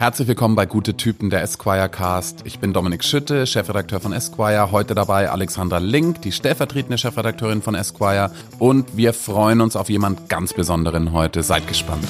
Herzlich willkommen bei Gute Typen der Esquire Cast. Ich bin Dominik Schütte, Chefredakteur von Esquire. Heute dabei Alexandra Link, die stellvertretende Chefredakteurin von Esquire. Und wir freuen uns auf jemand ganz Besonderen heute. Seid gespannt.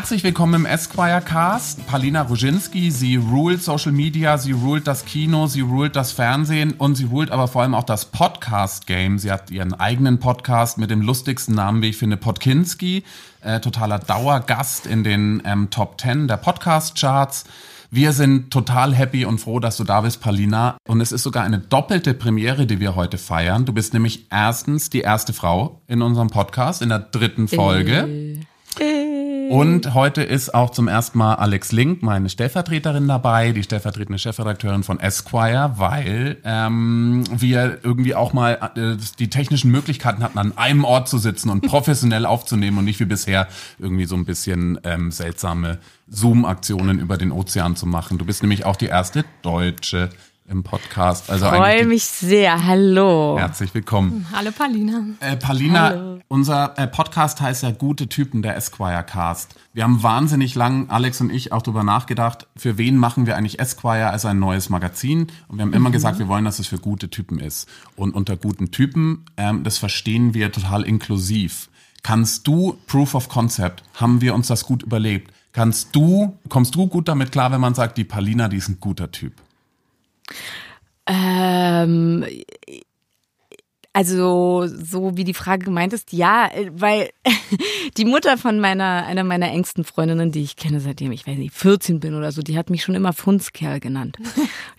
Herzlich willkommen im Esquire Cast. Palina Ruzinski, sie ruled Social Media, sie ruled das Kino, sie ruled das Fernsehen und sie ruled aber vor allem auch das Podcast Game. Sie hat ihren eigenen Podcast mit dem lustigsten Namen, wie ich finde, Podkinski. Äh, totaler Dauergast in den ähm, Top 10 der Podcast Charts. Wir sind total happy und froh, dass du da bist, Palina. Und es ist sogar eine doppelte Premiere, die wir heute feiern. Du bist nämlich erstens die erste Frau in unserem Podcast in der dritten Folge. Äh. Und heute ist auch zum ersten Mal Alex Link, meine Stellvertreterin dabei, die stellvertretende Chefredakteurin von Esquire, weil ähm, wir irgendwie auch mal äh, die technischen Möglichkeiten hatten, an einem Ort zu sitzen und professionell aufzunehmen und nicht wie bisher irgendwie so ein bisschen ähm, seltsame Zoom-Aktionen über den Ozean zu machen. Du bist nämlich auch die erste Deutsche im Podcast. Also Freue mich sehr. Hallo. Herzlich willkommen. Hallo Palina. Äh, Palina, Hallo. unser äh, Podcast heißt ja Gute Typen der Esquire Cast. Wir haben wahnsinnig lang, Alex und ich, auch darüber nachgedacht, für wen machen wir eigentlich Esquire als ein neues Magazin? Und wir haben immer mhm. gesagt, wir wollen, dass es für gute Typen ist. Und unter guten Typen, ähm, das verstehen wir total inklusiv. Kannst du, Proof of Concept, haben wir uns das gut überlebt? Kannst du, kommst du gut damit klar, wenn man sagt, die Palina, die ist ein guter Typ? Ähm, also so wie die Frage gemeint ist, ja, weil die Mutter von meiner einer meiner engsten Freundinnen, die ich kenne seitdem ich weiß nicht 14 bin oder so, die hat mich schon immer Funzkerl genannt.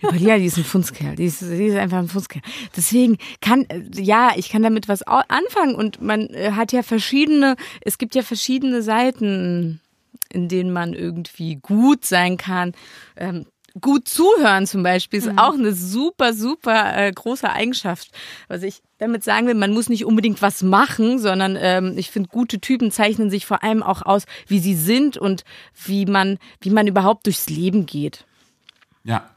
ja, die ist ein Funzkerl, die ist, die ist einfach ein Funzkerl. Deswegen kann ja, ich kann damit was anfangen und man äh, hat ja verschiedene, es gibt ja verschiedene Seiten in denen man irgendwie gut sein kann. Ähm, gut zuhören zum Beispiel ist mhm. auch eine super, super äh, große Eigenschaft. Was ich damit sagen will, man muss nicht unbedingt was machen, sondern ähm, ich finde, gute Typen zeichnen sich vor allem auch aus, wie sie sind und wie man, wie man überhaupt durchs Leben geht. Ja.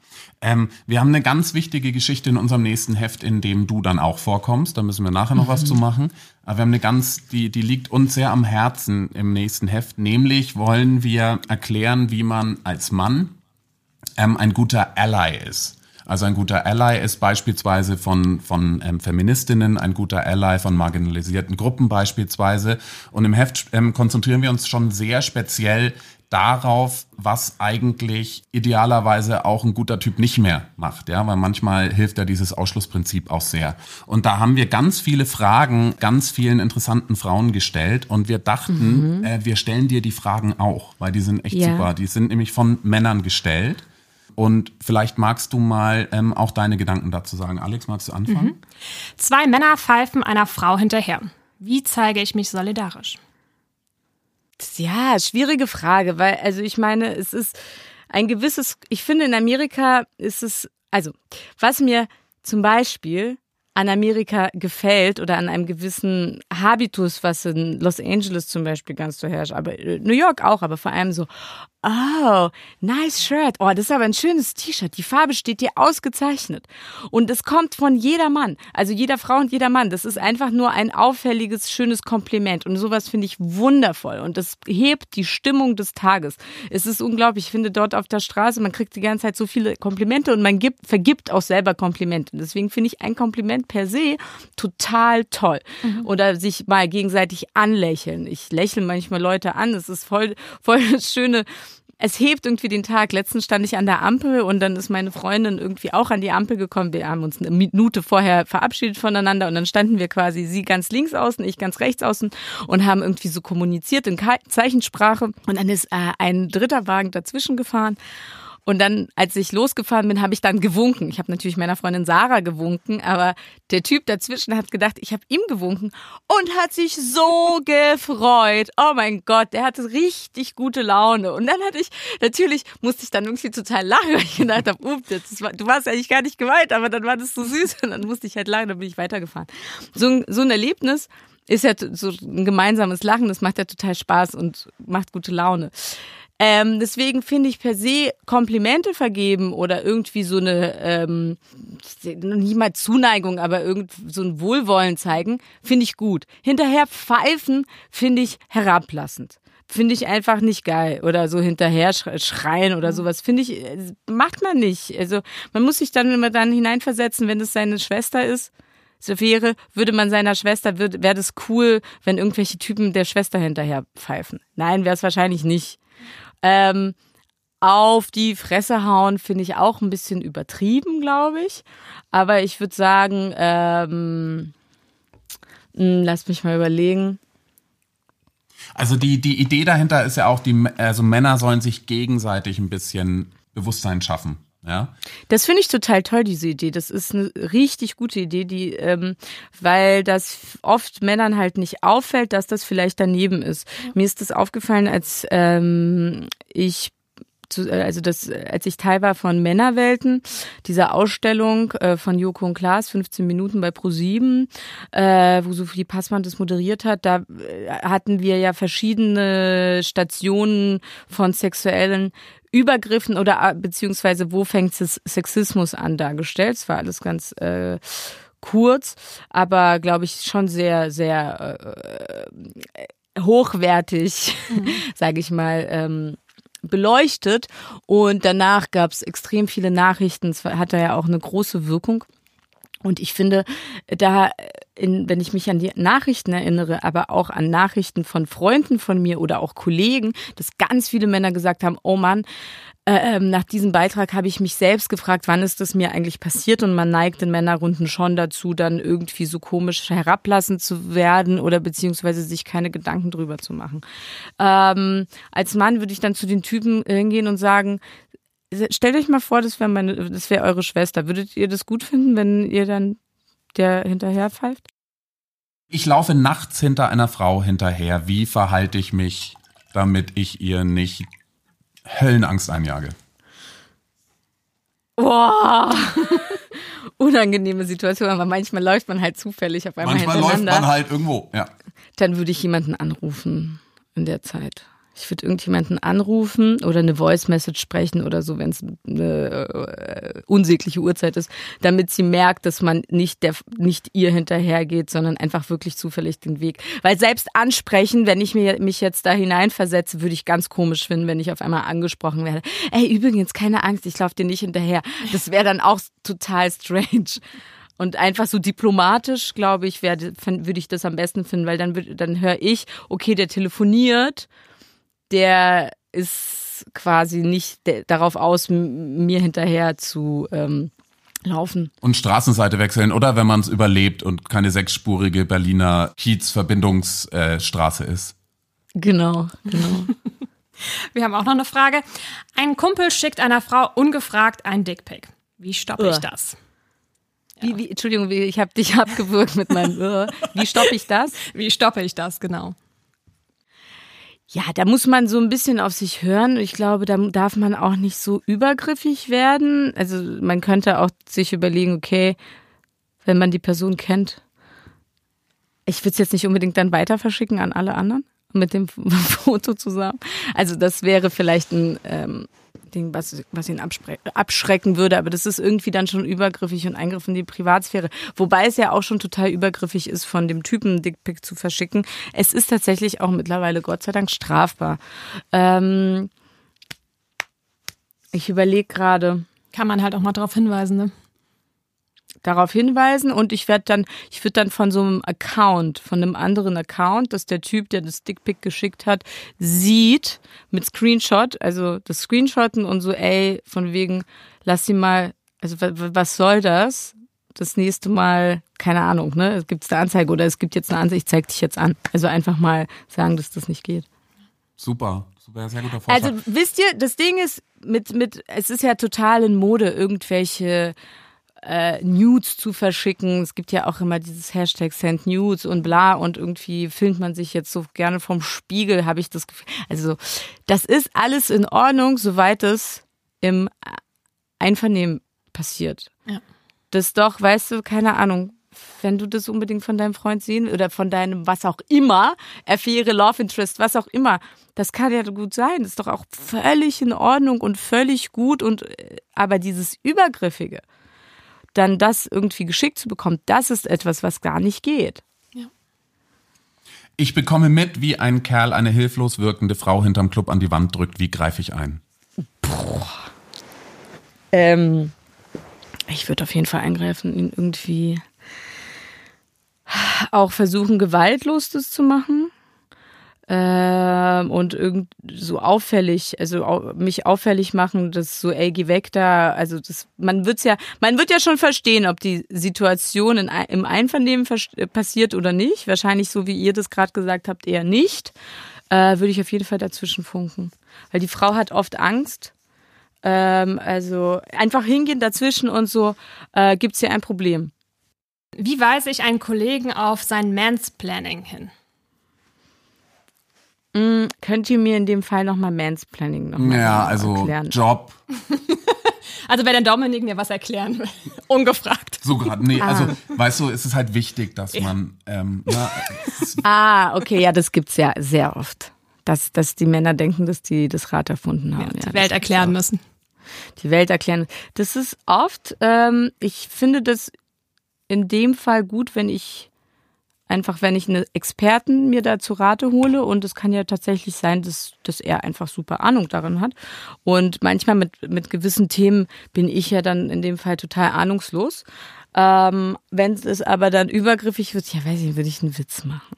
Ähm, wir haben eine ganz wichtige Geschichte in unserem nächsten Heft, in dem du dann auch vorkommst. Da müssen wir nachher noch mhm. was zu machen. Aber wir haben eine ganz, die, die liegt uns sehr am Herzen im nächsten Heft. Nämlich wollen wir erklären, wie man als Mann ähm, ein guter Ally ist. Also ein guter Ally ist beispielsweise von, von ähm, Feministinnen, ein guter Ally von marginalisierten Gruppen beispielsweise. Und im Heft ähm, konzentrieren wir uns schon sehr speziell darauf, was eigentlich idealerweise auch ein guter Typ nicht mehr macht, ja, weil manchmal hilft ja dieses Ausschlussprinzip auch sehr. Und da haben wir ganz viele Fragen ganz vielen interessanten Frauen gestellt und wir dachten, mhm. äh, wir stellen dir die Fragen auch, weil die sind echt ja. super. Die sind nämlich von Männern gestellt. Und vielleicht magst du mal ähm, auch deine Gedanken dazu sagen. Alex, magst du anfangen? Mhm. Zwei Männer pfeifen einer Frau hinterher. Wie zeige ich mich solidarisch? Ja, schwierige Frage, weil, also ich meine, es ist ein gewisses, ich finde in Amerika ist es, also, was mir zum Beispiel an Amerika gefällt oder an einem gewissen Habitus, was in Los Angeles zum Beispiel ganz so herrscht, aber äh, New York auch, aber vor allem so, Oh, nice shirt. Oh, das ist aber ein schönes T-Shirt. Die Farbe steht dir ausgezeichnet. Und es kommt von jeder Mann. Also jeder Frau und jeder Mann. Das ist einfach nur ein auffälliges, schönes Kompliment. Und sowas finde ich wundervoll. Und das hebt die Stimmung des Tages. Es ist unglaublich. Ich finde dort auf der Straße, man kriegt die ganze Zeit so viele Komplimente und man gibt, vergibt auch selber Komplimente. Deswegen finde ich ein Kompliment per se total toll. Mhm. Oder sich mal gegenseitig anlächeln. Ich lächle manchmal Leute an. Es ist voll, voll das schöne, es hebt irgendwie den Tag. Letztens stand ich an der Ampel und dann ist meine Freundin irgendwie auch an die Ampel gekommen. Wir haben uns eine Minute vorher verabschiedet voneinander und dann standen wir quasi sie ganz links außen, ich ganz rechts außen und haben irgendwie so kommuniziert in Zeichensprache. Und dann ist äh, ein dritter Wagen dazwischen gefahren und dann, als ich losgefahren bin, habe ich dann gewunken. Ich habe natürlich meiner Freundin Sarah gewunken, aber der Typ dazwischen hat gedacht, ich habe ihm gewunken und hat sich so gefreut. Oh mein Gott, der hatte richtig gute Laune. Und dann hatte ich, natürlich musste ich dann irgendwie total lachen, weil ich gedacht habe, das war, du warst eigentlich gar nicht gemeint, aber dann war das so süß und dann musste ich halt lachen, dann bin ich weitergefahren. So ein, so ein Erlebnis ist ja so ein gemeinsames Lachen, das macht ja total Spaß und macht gute Laune. Ähm, deswegen finde ich per se Komplimente vergeben oder irgendwie so eine, ähm, nicht mal Zuneigung, aber irgend so ein Wohlwollen zeigen, finde ich gut. Hinterher pfeifen finde ich herablassend finde ich einfach nicht geil. Oder so hinterher schreien oder sowas. Finde ich, äh, macht man nicht. Also man muss sich dann immer dann hineinversetzen, wenn es seine Schwester ist. So wäre, würde man seiner Schwester, wäre das cool, wenn irgendwelche Typen der Schwester hinterher pfeifen. Nein, wäre es wahrscheinlich nicht. Ähm, auf die Fresse hauen finde ich auch ein bisschen übertrieben, glaube ich. Aber ich würde sagen, ähm, hm, lass mich mal überlegen. Also die, die Idee dahinter ist ja auch, die, also Männer sollen sich gegenseitig ein bisschen Bewusstsein schaffen. Ja. Das finde ich total toll, diese Idee. Das ist eine richtig gute Idee, die, ähm, weil das oft Männern halt nicht auffällt, dass das vielleicht daneben ist. Ja. Mir ist das aufgefallen, als ähm, ich zu, äh, also das, als ich Teil war von Männerwelten, dieser Ausstellung äh, von Joko und Klaas, 15 Minuten bei Pro7, äh, wo Sophie Passmann das moderiert hat, da äh, hatten wir ja verschiedene Stationen von sexuellen Übergriffen oder äh, beziehungsweise wo fängt Sexismus an dargestellt. Es war alles ganz äh, kurz, aber glaube ich schon sehr, sehr äh, hochwertig, mhm. sage ich mal. Ähm, beleuchtet und danach gab es extrem viele Nachrichten. Es hatte ja auch eine große Wirkung. Und ich finde, da, in, wenn ich mich an die Nachrichten erinnere, aber auch an Nachrichten von Freunden von mir oder auch Kollegen, dass ganz viele Männer gesagt haben, oh Mann, äh, ähm, nach diesem Beitrag habe ich mich selbst gefragt, wann ist das mir eigentlich passiert? Und man neigt in Männerrunden schon dazu, dann irgendwie so komisch herablassend zu werden oder beziehungsweise sich keine Gedanken drüber zu machen. Ähm, als Mann würde ich dann zu den Typen hingehen und sagen, stellt euch mal vor, das wäre meine, das wäre eure Schwester. Würdet ihr das gut finden, wenn ihr dann der hinterher pfeift? Ich laufe nachts hinter einer Frau hinterher. Wie verhalte ich mich, damit ich ihr nicht Höllenangst einjage. Boah. Unangenehme Situation, aber manchmal läuft man halt zufällig auf einmal manchmal hintereinander. Manchmal läuft man halt irgendwo, ja. Dann würde ich jemanden anrufen in der Zeit. Ich würde irgendjemanden anrufen oder eine Voice Message sprechen oder so, wenn es eine äh, unsägliche Uhrzeit ist, damit sie merkt, dass man nicht der nicht ihr hinterhergeht, sondern einfach wirklich zufällig den Weg. Weil selbst ansprechen, wenn ich mir, mich jetzt da hineinversetze, würde ich ganz komisch finden, wenn ich auf einmal angesprochen werde. Ey, übrigens, keine Angst, ich laufe dir nicht hinterher. Das wäre dann auch total strange. Und einfach so diplomatisch, glaube ich, würde ich das am besten finden, weil dann, dann höre ich, okay, der telefoniert der ist quasi nicht darauf aus, mir hinterher zu ähm, laufen. Und Straßenseite wechseln, oder wenn man es überlebt und keine sechsspurige Berliner Kiez-Verbindungsstraße äh, ist. Genau, genau. Wir haben auch noch eine Frage. Ein Kumpel schickt einer Frau ungefragt ein Dickpick. Wie stoppe ich das? Wie, wie, Entschuldigung, ich habe dich abgewürgt mit meinem. wie stoppe ich das? Wie stoppe ich das, genau. Ja, da muss man so ein bisschen auf sich hören. Ich glaube, da darf man auch nicht so übergriffig werden. Also man könnte auch sich überlegen, okay, wenn man die Person kennt, ich würde es jetzt nicht unbedingt dann weiter verschicken an alle anderen mit dem Foto zusammen. Also das wäre vielleicht ein ähm, Ding, was, was ihn abschrecken würde, aber das ist irgendwie dann schon übergriffig und Eingriff in die Privatsphäre. Wobei es ja auch schon total übergriffig ist, von dem Typen Dickpick zu verschicken. Es ist tatsächlich auch mittlerweile Gott sei Dank strafbar. Ähm, ich überlege gerade. Kann man halt auch mal darauf hinweisen, ne? Darauf hinweisen und ich werde dann, ich würde dann von so einem Account, von einem anderen Account, dass der Typ, der das Dickpick geschickt hat, sieht mit Screenshot, also das Screenshotten und so, ey, von wegen, lass sie mal, also was soll das? Das nächste Mal, keine Ahnung, ne? Es gibt eine Anzeige oder es gibt jetzt eine Anzeige, ich zeig dich jetzt an. Also einfach mal sagen, dass das nicht geht. Super, super, sehr guter Vorschlag. Also wisst ihr, das Ding ist mit mit, es ist ja total in Mode irgendwelche äh, Nudes zu verschicken. Es gibt ja auch immer dieses Hashtag Send Nudes und bla und irgendwie filmt man sich jetzt so gerne vom Spiegel, habe ich das Gefühl. Also das ist alles in Ordnung, soweit es im Einvernehmen passiert. Ja. Das doch, weißt du, keine Ahnung, wenn du das unbedingt von deinem Freund sehen oder von deinem was auch immer, Affäre, Love Interest, was auch immer, das kann ja gut sein. Das ist doch auch völlig in Ordnung und völlig gut und äh, aber dieses Übergriffige, dann das irgendwie geschickt zu bekommen, das ist etwas, was gar nicht geht. Ich bekomme mit, wie ein Kerl eine hilflos wirkende Frau hinterm Club an die Wand drückt. Wie greife ich ein? Ähm, ich würde auf jeden Fall eingreifen, ihn irgendwie auch versuchen, gewaltlos das zu machen. Ähm, und irgend so auffällig, also au mich auffällig machen, dass so, ey, geh weg da, also das, man wird's ja, man wird ja schon verstehen, ob die Situation in, im Einvernehmen passiert oder nicht. Wahrscheinlich so, wie ihr das gerade gesagt habt, eher nicht. Äh, würde ich auf jeden Fall dazwischen funken. Weil die Frau hat oft Angst. Ähm, also einfach hingehen dazwischen und so, äh, gibt's hier ein Problem. Wie weise ich einen Kollegen auf sein Mansplaining hin? Mm, könnt ihr mir in dem Fall nochmal Mansplaining nochmal Ja, also erklären? Job. Also wenn der Dominik mir was erklären will, ungefragt. So gerade, nee, Ah. also weißt du, es ist halt wichtig, dass man, ähm, na, Ah, okay, ja, das gibt's ja sehr oft. Dass, dass die Männer denken, dass die das Rad erfunden haben. Ja, Die Welt erklären müssen. die Welt erklären. Das ist oft, ähm, ich finde das in dem Fall gut, wenn ich einfach, wenn ich eine Experten mir da zu Rate hole und es kann ja tatsächlich sein, dass, dass er einfach super Ahnung darin hat. Und manchmal mit, mit gewissen Themen bin ich ja dann in dem Fall total ahnungslos. Ähm, wenn es aber dann übergriffig wird, ja, weiß ich, nicht, würde ich einen Witz machen.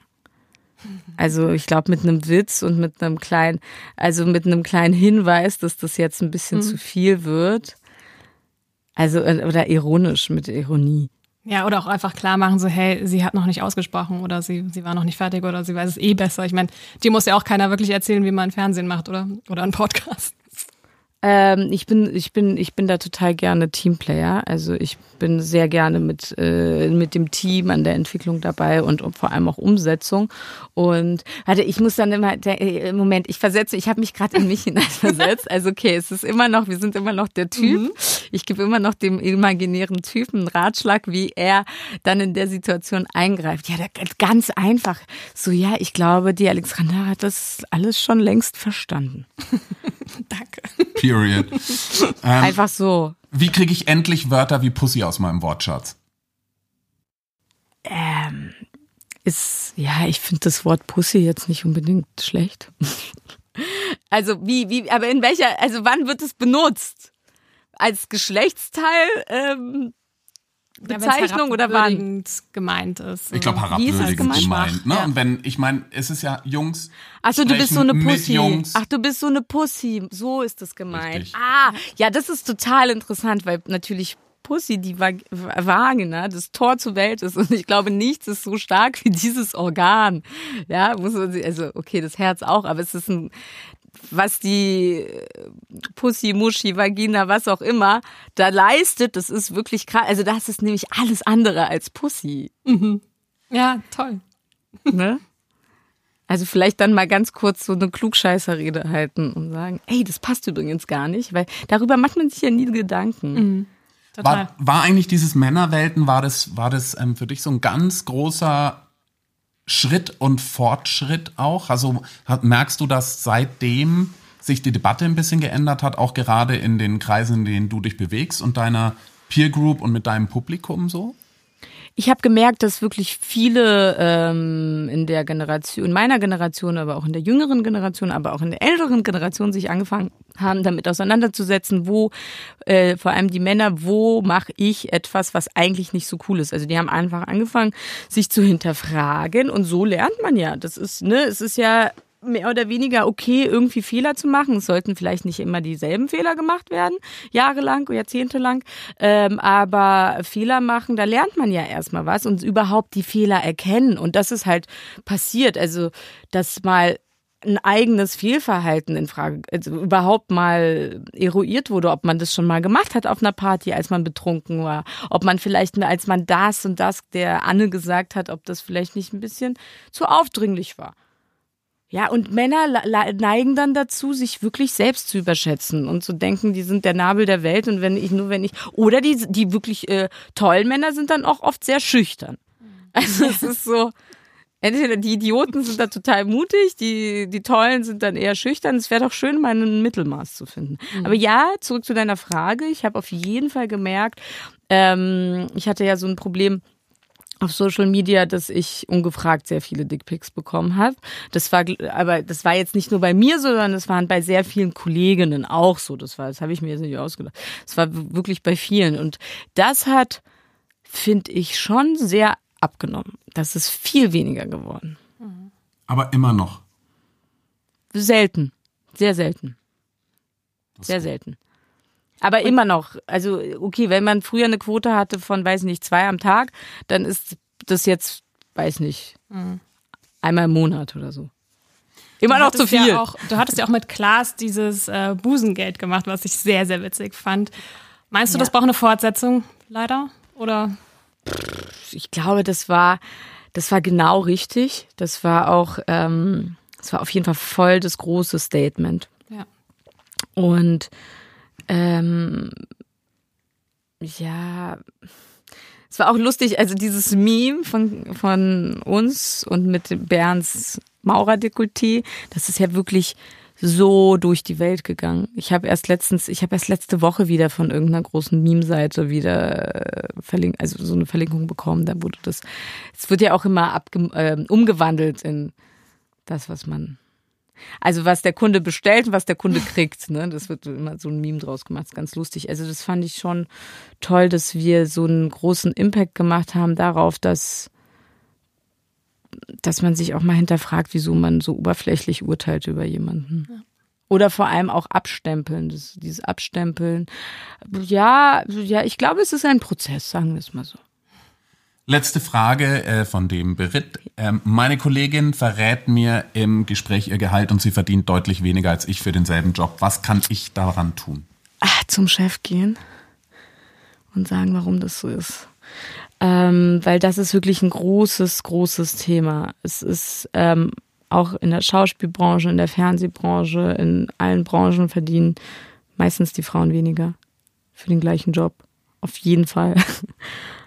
Also ich glaube mit einem Witz und mit einem kleinen, also mit einem kleinen Hinweis, dass das jetzt ein bisschen zu viel wird. Also äh, oder ironisch mit Ironie. Ja, oder auch einfach klar machen, so, hey, sie hat noch nicht ausgesprochen oder sie, sie war noch nicht fertig oder sie weiß es eh besser. Ich meine, dir muss ja auch keiner wirklich erzählen, wie man Fernsehen macht, oder? Oder einen Podcast. Ähm, ich bin, ich bin, ich bin da total gerne Teamplayer. Also ich bin sehr gerne mit äh, mit dem Team an der Entwicklung dabei und, und vor allem auch Umsetzung. Und warte, ich muss dann immer, der, äh, Moment, ich versetze, ich habe mich gerade in mich hineinversetzt. Also okay, es ist immer noch, wir sind immer noch der Typ. Ich gebe immer noch dem imaginären Typen einen Ratschlag, wie er dann in der Situation eingreift. Ja, ganz einfach. So ja, ich glaube, die Alexandra hat das alles schon längst verstanden. Danke. Period. Ähm, Einfach so. wie kriege ich endlich Wörter wie Pussy aus meinem Wortschatz? Ähm, ist, ja, ich finde das Wort Pussy jetzt nicht unbedingt schlecht. also wie, wie, aber in welcher, also wann wird es benutzt? Als Geschlechtsteil ähm, Bezeichnung oder wann? gemeint ist. Ich glaube, Wie ist es herabwürdigend gemeint? gemeint. Ne? Ja. Und wenn, ich meine, es ist ja Jungs. Achso, du bist so eine Pussy. Ach, du bist so eine Pussy. So ist das gemeint. Richtig. Ah, ja, das ist total interessant, weil natürlich Pussy, die Vag Vagina, das Tor zur Welt ist. Und ich glaube, nichts ist so stark wie dieses Organ. Ja, muss man sich, also, okay, das Herz auch, aber es ist ein, was die äh, Pussy, Muschi, Vagina, was auch immer da leistet, das ist wirklich krass. Also das ist nämlich alles andere als Pussy. Ja, toll. Ne? Also vielleicht dann mal ganz kurz so eine Klugscheißerrede halten und sagen, ey, das passt übrigens gar nicht, weil darüber macht man sich ja nie Gedanken. Total. War, war eigentlich dieses Männerwelten, war das, war das ähm, für dich so ein ganz großer Schritt und Fortschritt auch? Also merkst du, dass seitdem sich die Debatte ein bisschen geändert hat, auch gerade in den Kreisen, in denen du dich bewegst und deiner Peer Group und mit deinem Publikum so? Ich habe gemerkt, dass wirklich viele ähm, in der Generation, in meiner Generation, aber auch in der jüngeren Generation, aber auch in der älteren Generation sich angefangen haben, damit auseinanderzusetzen, wo äh, vor allem die Männer, wo mache ich etwas, was eigentlich nicht so cool ist. Also die haben einfach angefangen, sich zu hinterfragen und so lernt man ja. Das ist, ne, es ist ja mehr oder weniger okay, irgendwie Fehler zu machen. Es sollten vielleicht nicht immer dieselben Fehler gemacht werden, jahrelang, jahrzehntelang. Ähm, aber Fehler machen, da lernt man ja erstmal was und überhaupt die Fehler erkennen. Und das ist halt passiert. Also, dass mal ein eigenes Fehlverhalten in Frage, also überhaupt mal eruiert wurde, ob man das schon mal gemacht hat auf einer Party, als man betrunken war, ob man vielleicht, als man das und das der Anne gesagt hat, ob das vielleicht nicht ein bisschen zu aufdringlich war. Ja, und Männer neigen dann dazu, sich wirklich selbst zu überschätzen und zu denken, die sind der Nabel der Welt und wenn ich nur wenn ich oder die die wirklich äh, tollen Männer sind dann auch oft sehr schüchtern. Also es ist so entweder die Idioten sind da total mutig, die die tollen sind dann eher schüchtern. Es wäre doch schön, mal ein Mittelmaß zu finden. Mhm. Aber ja, zurück zu deiner Frage. Ich habe auf jeden Fall gemerkt, ähm, ich hatte ja so ein Problem auf Social Media, dass ich ungefragt sehr viele Dickpics bekommen habe. Das war aber das war jetzt nicht nur bei mir so, sondern es waren bei sehr vielen Kolleginnen auch so. Das war, das habe ich mir jetzt nicht ausgedacht. Es war wirklich bei vielen und das hat finde ich schon sehr abgenommen. Das ist viel weniger geworden. Aber immer noch. Selten, sehr selten. Sehr selten. Aber immer noch, also okay, wenn man früher eine Quote hatte von, weiß nicht, zwei am Tag, dann ist das jetzt, weiß nicht, mhm. einmal im Monat oder so. Immer noch zu viel. Ja auch, du hattest ja auch mit Klaas dieses äh, Busengeld gemacht, was ich sehr, sehr witzig fand. Meinst du, ja. das braucht eine Fortsetzung, leider? Oder? Ich glaube, das war, das war genau richtig. Das war auch, ähm, das war auf jeden Fall voll das große Statement. Ja. Und ähm, ja, es war auch lustig, also dieses Meme von, von uns und mit Bernds Maurerdekolleté, das ist ja wirklich so durch die Welt gegangen. Ich habe erst letztens, ich habe erst letzte Woche wieder von irgendeiner großen Meme-Seite wieder äh, verlinkt, also so eine Verlinkung bekommen. Da wurde das, es wird ja auch immer abge, äh, umgewandelt in das, was man also was der Kunde bestellt und was der Kunde kriegt. Ne? Das wird immer so ein Meme draus gemacht. Das ist ganz lustig. Also das fand ich schon toll, dass wir so einen großen Impact gemacht haben darauf, dass dass man sich auch mal hinterfragt, wieso man so oberflächlich urteilt über jemanden. Ja. Oder vor allem auch abstempeln, das, dieses Abstempeln. Ja, ja, ich glaube, es ist ein Prozess, sagen wir es mal so. Letzte Frage äh, von dem Beritt. Ähm, meine Kollegin verrät mir im Gespräch ihr Gehalt und sie verdient deutlich weniger als ich für denselben Job. Was kann ich daran tun? Ach, zum Chef gehen und sagen, warum das so ist. Ähm, weil das ist wirklich ein großes, großes Thema. Es ist ähm, auch in der Schauspielbranche, in der Fernsehbranche, in allen Branchen verdienen meistens die Frauen weniger für den gleichen Job. Auf jeden Fall.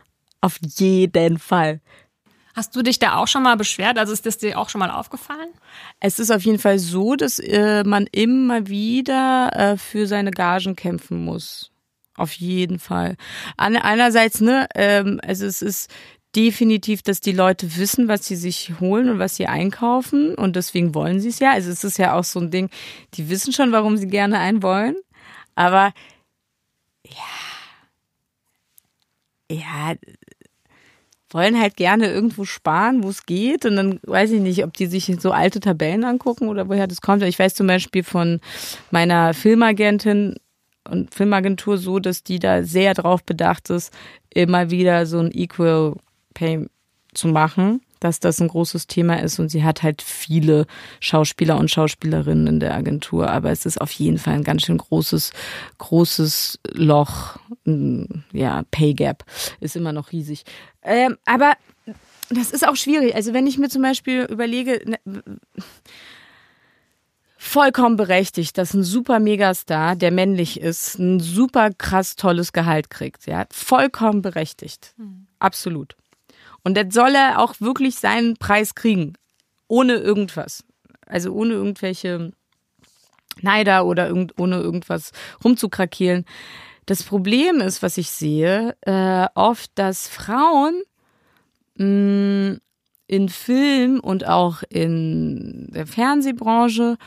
Auf jeden Fall. Hast du dich da auch schon mal beschwert? Also ist das dir auch schon mal aufgefallen? Es ist auf jeden Fall so, dass äh, man immer wieder äh, für seine Gagen kämpfen muss. Auf jeden Fall. An, einerseits, ne, ähm, also es ist definitiv, dass die Leute wissen, was sie sich holen und was sie einkaufen und deswegen wollen sie es ja. Also es ist ja auch so ein Ding, die wissen schon, warum sie gerne einen wollen, aber ja, ja, wollen halt gerne irgendwo sparen, wo es geht. Und dann weiß ich nicht, ob die sich so alte Tabellen angucken oder woher das kommt. Ich weiß zum Beispiel von meiner Filmagentin und Filmagentur so, dass die da sehr drauf bedacht ist, immer wieder so ein Equal Pay zu machen dass das ein großes Thema ist und sie hat halt viele Schauspieler und Schauspielerinnen in der Agentur, aber es ist auf jeden Fall ein ganz schön großes, großes Loch. Ja, Pay Gap ist immer noch riesig. Ähm, aber das ist auch schwierig. Also wenn ich mir zum Beispiel überlege, ne, vollkommen berechtigt, dass ein super Megastar, der männlich ist, ein super krass tolles Gehalt kriegt. Ja, vollkommen berechtigt. Mhm. Absolut. Und jetzt soll er auch wirklich seinen Preis kriegen. Ohne irgendwas. Also ohne irgendwelche Neider oder irgend, ohne irgendwas rumzukrakeelen. Das Problem ist, was ich sehe, äh, oft, dass Frauen mh, mm, in Film und auch in der Fernsehbranche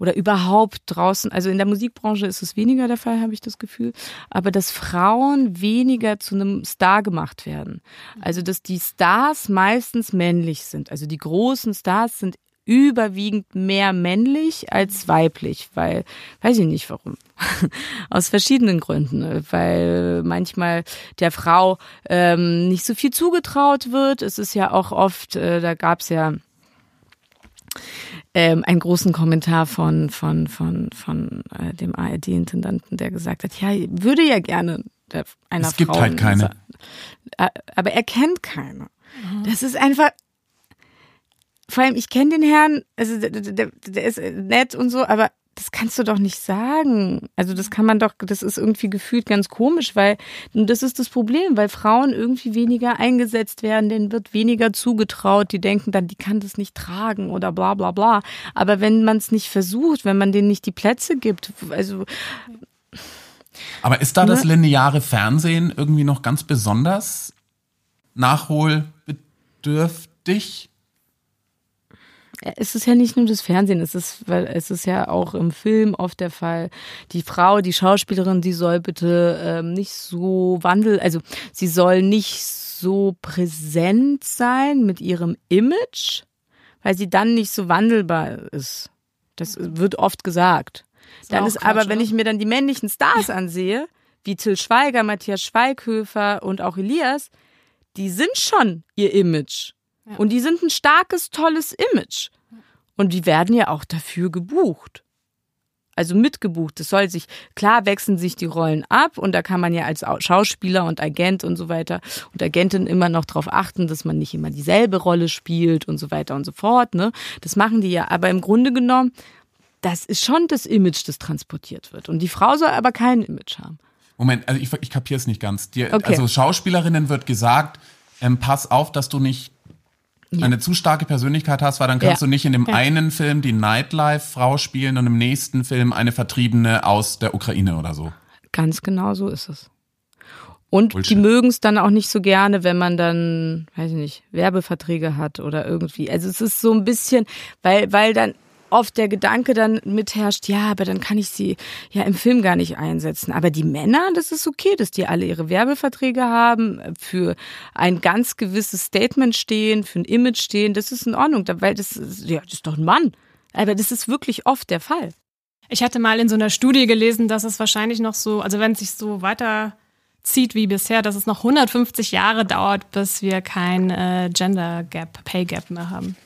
oder überhaupt draußen, also in der Musikbranche ist es weniger der Fall, habe ich das Gefühl, aber dass Frauen weniger zu einem Star gemacht werden. Also dass die Stars meistens männlich sind. Also die großen Stars sind überwiegend mehr männlich als weiblich, weil, weiß ich nicht warum. Aus verschiedenen Gründen. Weil manchmal der Frau ähm, nicht so viel zugetraut wird. Es ist ja auch oft, äh, da gab es ja ähm, einen großen Kommentar von, von, von, von äh, dem ARD-Intendanten, der gesagt hat, ja, würde ja gerne der, einer es Frau. Es gibt halt keine. Äh, aber er kennt keine. Mhm. Das ist einfach, vor allem, ich kenne den Herrn, also der, der, der ist nett und so, aber das kannst du doch nicht sagen. Also das kann man doch, das ist irgendwie gefühlt ganz komisch, weil das ist das Problem, weil Frauen irgendwie weniger eingesetzt werden, denen wird weniger zugetraut, die denken dann, die kann das nicht tragen oder bla bla bla. Aber wenn man es nicht versucht, wenn man denen nicht die Plätze gibt, also aber ist da das ne? lineare Fernsehen irgendwie noch ganz besonders nachholbedürftig? Es ist ja nicht nur das Fernsehen, es ist, weil es ist ja auch im Film oft der Fall. Die Frau, die Schauspielerin, die soll bitte ähm, nicht so wandel, also sie soll nicht so präsent sein mit ihrem Image, weil sie dann nicht so wandelbar ist. Das wird oft gesagt. Ist dann ist Quatsch, aber, wenn ich mir dann die männlichen Stars ansehe, wie Till Schweiger, Matthias Schweighöfer und auch Elias, die sind schon ihr Image. Und die sind ein starkes, tolles Image. Und die werden ja auch dafür gebucht. Also mitgebucht. Es soll sich, klar wechseln sich die Rollen ab und da kann man ja als Schauspieler und Agent und so weiter und Agentin immer noch darauf achten, dass man nicht immer dieselbe Rolle spielt und so weiter und so fort. Ne? Das machen die ja. Aber im Grunde genommen, das ist schon das Image, das transportiert wird. Und die Frau soll aber kein Image haben. Moment, also ich, ich kapiere es nicht ganz. Die, okay. Also Schauspielerinnen wird gesagt, ähm, pass auf, dass du nicht ja. eine zu starke Persönlichkeit hast, weil dann kannst ja. du nicht in dem ja. einen Film die Nightlife-Frau spielen und im nächsten Film eine Vertriebene aus der Ukraine oder so. Ganz genau so ist es. Und Bullshit. die mögen es dann auch nicht so gerne, wenn man dann, weiß ich nicht, Werbeverträge hat oder irgendwie. Also es ist so ein bisschen, weil, weil dann oft der Gedanke dann mitherrscht, ja, aber dann kann ich sie ja im Film gar nicht einsetzen. Aber die Männer, das ist okay, dass die alle ihre Werbeverträge haben, für ein ganz gewisses Statement stehen, für ein Image stehen, das ist in Ordnung, weil das ist, ja, das ist doch ein Mann. Aber das ist wirklich oft der Fall. Ich hatte mal in so einer Studie gelesen, dass es wahrscheinlich noch so, also wenn es sich so weiter zieht wie bisher, dass es noch 150 Jahre dauert, bis wir kein äh, Gender Gap, Pay Gap mehr haben.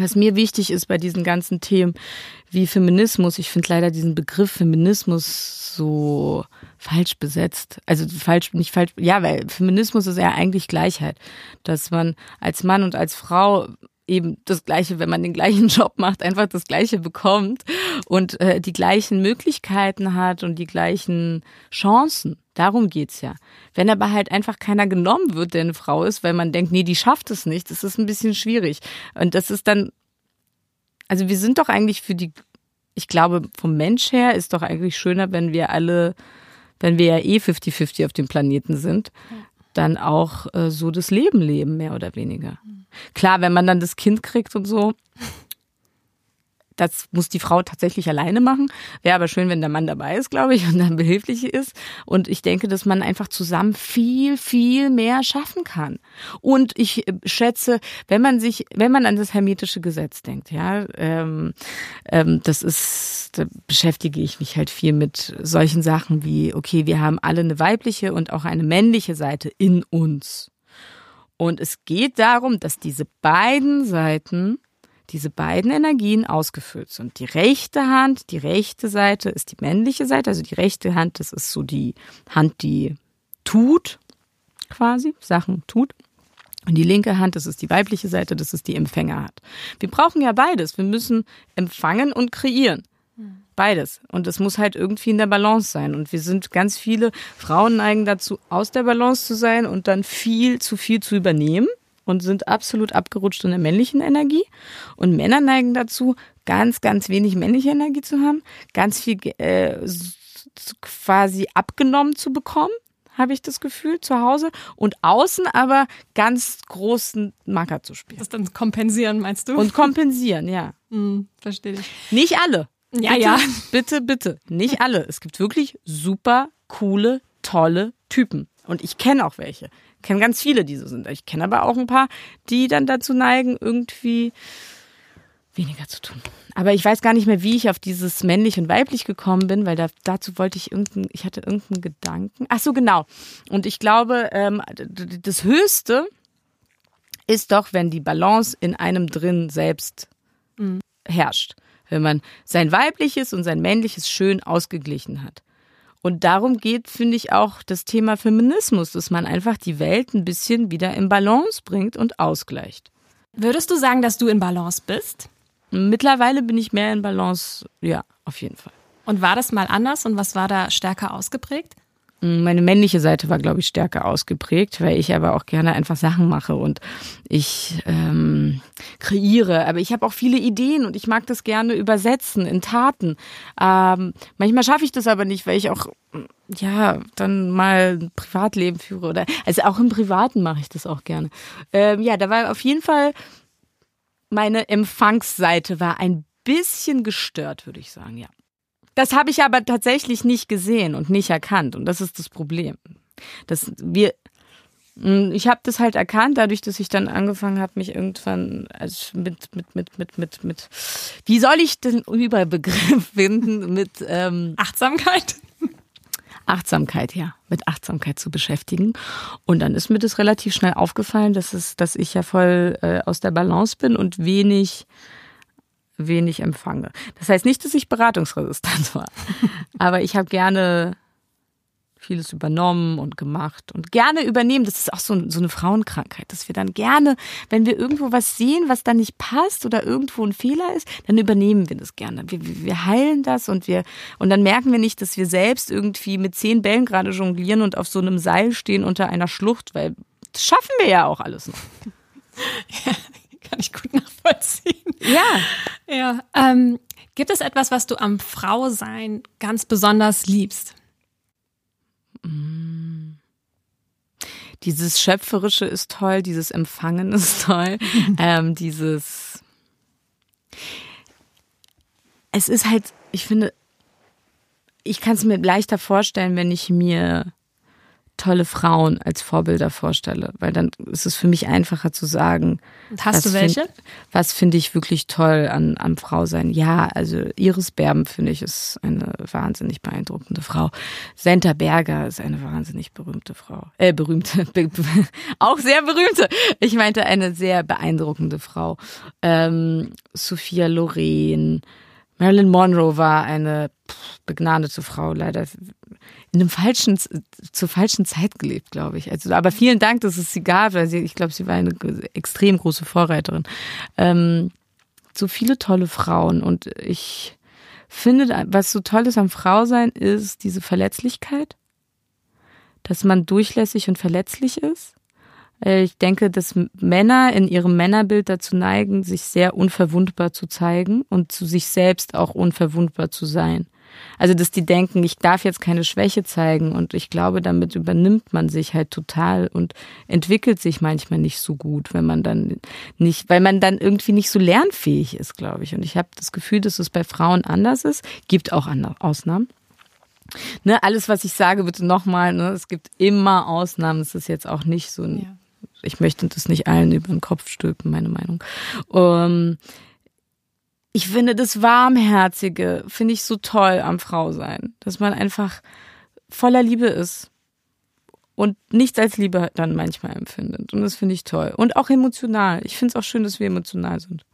Was mir wichtig ist bei diesen ganzen Themen wie Feminismus, ich finde leider diesen Begriff Feminismus so falsch besetzt. Also falsch, nicht falsch, ja, weil Feminismus ist ja eigentlich Gleichheit. Dass man als Mann und als Frau eben das Gleiche, wenn man den gleichen Job macht, einfach das Gleiche bekommt und äh, die gleichen Möglichkeiten hat und die gleichen Chancen. Darum geht's ja. Wenn aber halt einfach keiner genommen wird, der eine Frau ist, weil man denkt, nee, die schafft es nicht, das ist ein bisschen schwierig. Und das ist dann, also wir sind doch eigentlich für die, ich glaube, vom Mensch her ist doch eigentlich schöner, wenn wir alle, wenn wir ja eh 50-50 auf dem Planeten sind, dann auch äh, so das Leben leben, mehr oder weniger. Klar, wenn man dann das Kind kriegt und so, das muss die Frau tatsächlich alleine machen. Wäre aber schön, wenn der Mann dabei ist, glaube ich, und dann behilflich ist. Und ich denke, dass man einfach zusammen viel, viel mehr schaffen kann. Und ich äh, schätze, wenn man sich, wenn man an das hermetische Gesetz denkt, ja, ähm, ähm, das ist, da beschäftige ich mich halt viel mit solchen Sachen wie, okay, wir haben alle eine weibliche und auch eine männliche Seite in uns. Und es geht darum, dass diese beiden Seiten diese beiden Energien ausgefüllt sind. Die rechte Hand, die rechte Seite ist die männliche Seite, also die rechte Hand, das ist so die Hand, die tut, quasi, Sachen tut. Und die linke Hand, das ist die weibliche Seite, das ist die Empfängerhand. Wir brauchen ja beides. Wir müssen empfangen und kreieren. Beides. Und es muss halt irgendwie in der Balance sein. Und wir sind ganz viele Frauen neigen dazu, aus der Balance zu sein und dann viel zu viel zu übernehmen und sind absolut abgerutscht in der männlichen Energie. Und Männer neigen dazu, ganz, ganz wenig männliche Energie zu haben, ganz viel äh, quasi abgenommen zu bekommen, habe ich das Gefühl, zu Hause. Und außen aber ganz großen Macker zu spielen. Das dann kompensieren, meinst du? Und kompensieren, ja. Hm, verstehe ich. Nicht alle. Ja, bitte, ja. Bitte, bitte. Nicht alle. Es gibt wirklich super coole, tolle Typen. Und ich kenne auch welche kenne ganz viele, die so sind. Ich kenne aber auch ein paar, die dann dazu neigen, irgendwie weniger zu tun. Aber ich weiß gar nicht mehr, wie ich auf dieses männlich und weiblich gekommen bin, weil da, dazu wollte ich irgendeinen, ich hatte irgendeinen Gedanken. Ach so, genau. Und ich glaube, ähm, das Höchste ist doch, wenn die Balance in einem drin selbst mhm. herrscht. Wenn man sein weibliches und sein männliches schön ausgeglichen hat. Und darum geht, finde ich, auch das Thema Feminismus, dass man einfach die Welt ein bisschen wieder in Balance bringt und ausgleicht. Würdest du sagen, dass du in Balance bist? Mittlerweile bin ich mehr in Balance, ja, auf jeden Fall. Und war das mal anders und was war da stärker ausgeprägt? Meine männliche Seite war, glaube ich, stärker ausgeprägt, weil ich aber auch gerne einfach Sachen mache und ich ähm, kreiere. Aber ich habe auch viele Ideen und ich mag das gerne übersetzen in Taten. Ähm, manchmal schaffe ich das aber nicht, weil ich auch ja dann mal ein Privatleben führe oder also auch im Privaten mache ich das auch gerne. Ähm, ja, da war auf jeden Fall meine Empfangsseite war ein bisschen gestört, würde ich sagen, ja. Das habe ich aber tatsächlich nicht gesehen und nicht erkannt. Und das ist das Problem. Dass wir, hm, ich habe das halt erkannt, dadurch, dass ich dann angefangen habe, mich irgendwann also mit, mit, mit, mit, mit, mit, wie soll ich den Überbegriff finden? Mit ähm, Achtsamkeit. Achtsamkeit, ja, mit Achtsamkeit zu beschäftigen. Und dann ist mir das relativ schnell aufgefallen, dass es, dass ich ja voll äh, aus der Balance bin und wenig wenig empfange. Das heißt nicht, dass ich beratungsresistent war, aber ich habe gerne vieles übernommen und gemacht und gerne übernehmen. Das ist auch so, so eine Frauenkrankheit, dass wir dann gerne, wenn wir irgendwo was sehen, was da nicht passt oder irgendwo ein Fehler ist, dann übernehmen wir das gerne. Wir, wir heilen das und wir, und dann merken wir nicht, dass wir selbst irgendwie mit zehn Bällen gerade jonglieren und auf so einem Seil stehen unter einer Schlucht, weil das schaffen wir ja auch alles noch. Ja, kann ich gut nachvollziehen. Ja. Ja. Ähm, gibt es etwas, was du am Frausein ganz besonders liebst? Dieses Schöpferische ist toll, dieses Empfangen ist toll, ähm, dieses. Es ist halt, ich finde, ich kann es mir leichter vorstellen, wenn ich mir tolle Frauen als Vorbilder vorstelle, weil dann ist es für mich einfacher zu sagen. Und hast du welche? Find, was finde ich wirklich toll an, am Frausein? Ja, also Iris Berben finde ich ist eine wahnsinnig beeindruckende Frau. Senta Berger ist eine wahnsinnig berühmte Frau. Äh, berühmte, auch sehr berühmte. Ich meinte eine sehr beeindruckende Frau. Ähm, Sophia Loren. Marilyn Monroe war eine begnadete Frau, leider in einem falschen, zur falschen Zeit gelebt, glaube ich. Also, aber vielen Dank, dass es sie gab, weil sie, ich glaube, sie war eine extrem große Vorreiterin. Ähm, so viele tolle Frauen und ich finde, was so toll ist am Frausein, ist diese Verletzlichkeit, dass man durchlässig und verletzlich ist. Ich denke, dass Männer in ihrem Männerbild dazu neigen, sich sehr unverwundbar zu zeigen und zu sich selbst auch unverwundbar zu sein. Also, dass die denken, ich darf jetzt keine Schwäche zeigen und ich glaube, damit übernimmt man sich halt total und entwickelt sich manchmal nicht so gut, wenn man dann nicht, weil man dann irgendwie nicht so lernfähig ist, glaube ich. Und ich habe das Gefühl, dass es bei Frauen anders ist. Gibt auch Ausnahmen. Ne, alles, was ich sage, bitte nochmal, ne, es gibt immer Ausnahmen. Es ist jetzt auch nicht so ein, ja. ich möchte das nicht allen über den Kopf stülpen, meine Meinung. Um, ich finde das Warmherzige, finde ich so toll am Frausein, dass man einfach voller Liebe ist und nichts als Liebe dann manchmal empfindet. Und das finde ich toll. Und auch emotional. Ich finde es auch schön, dass wir emotional sind.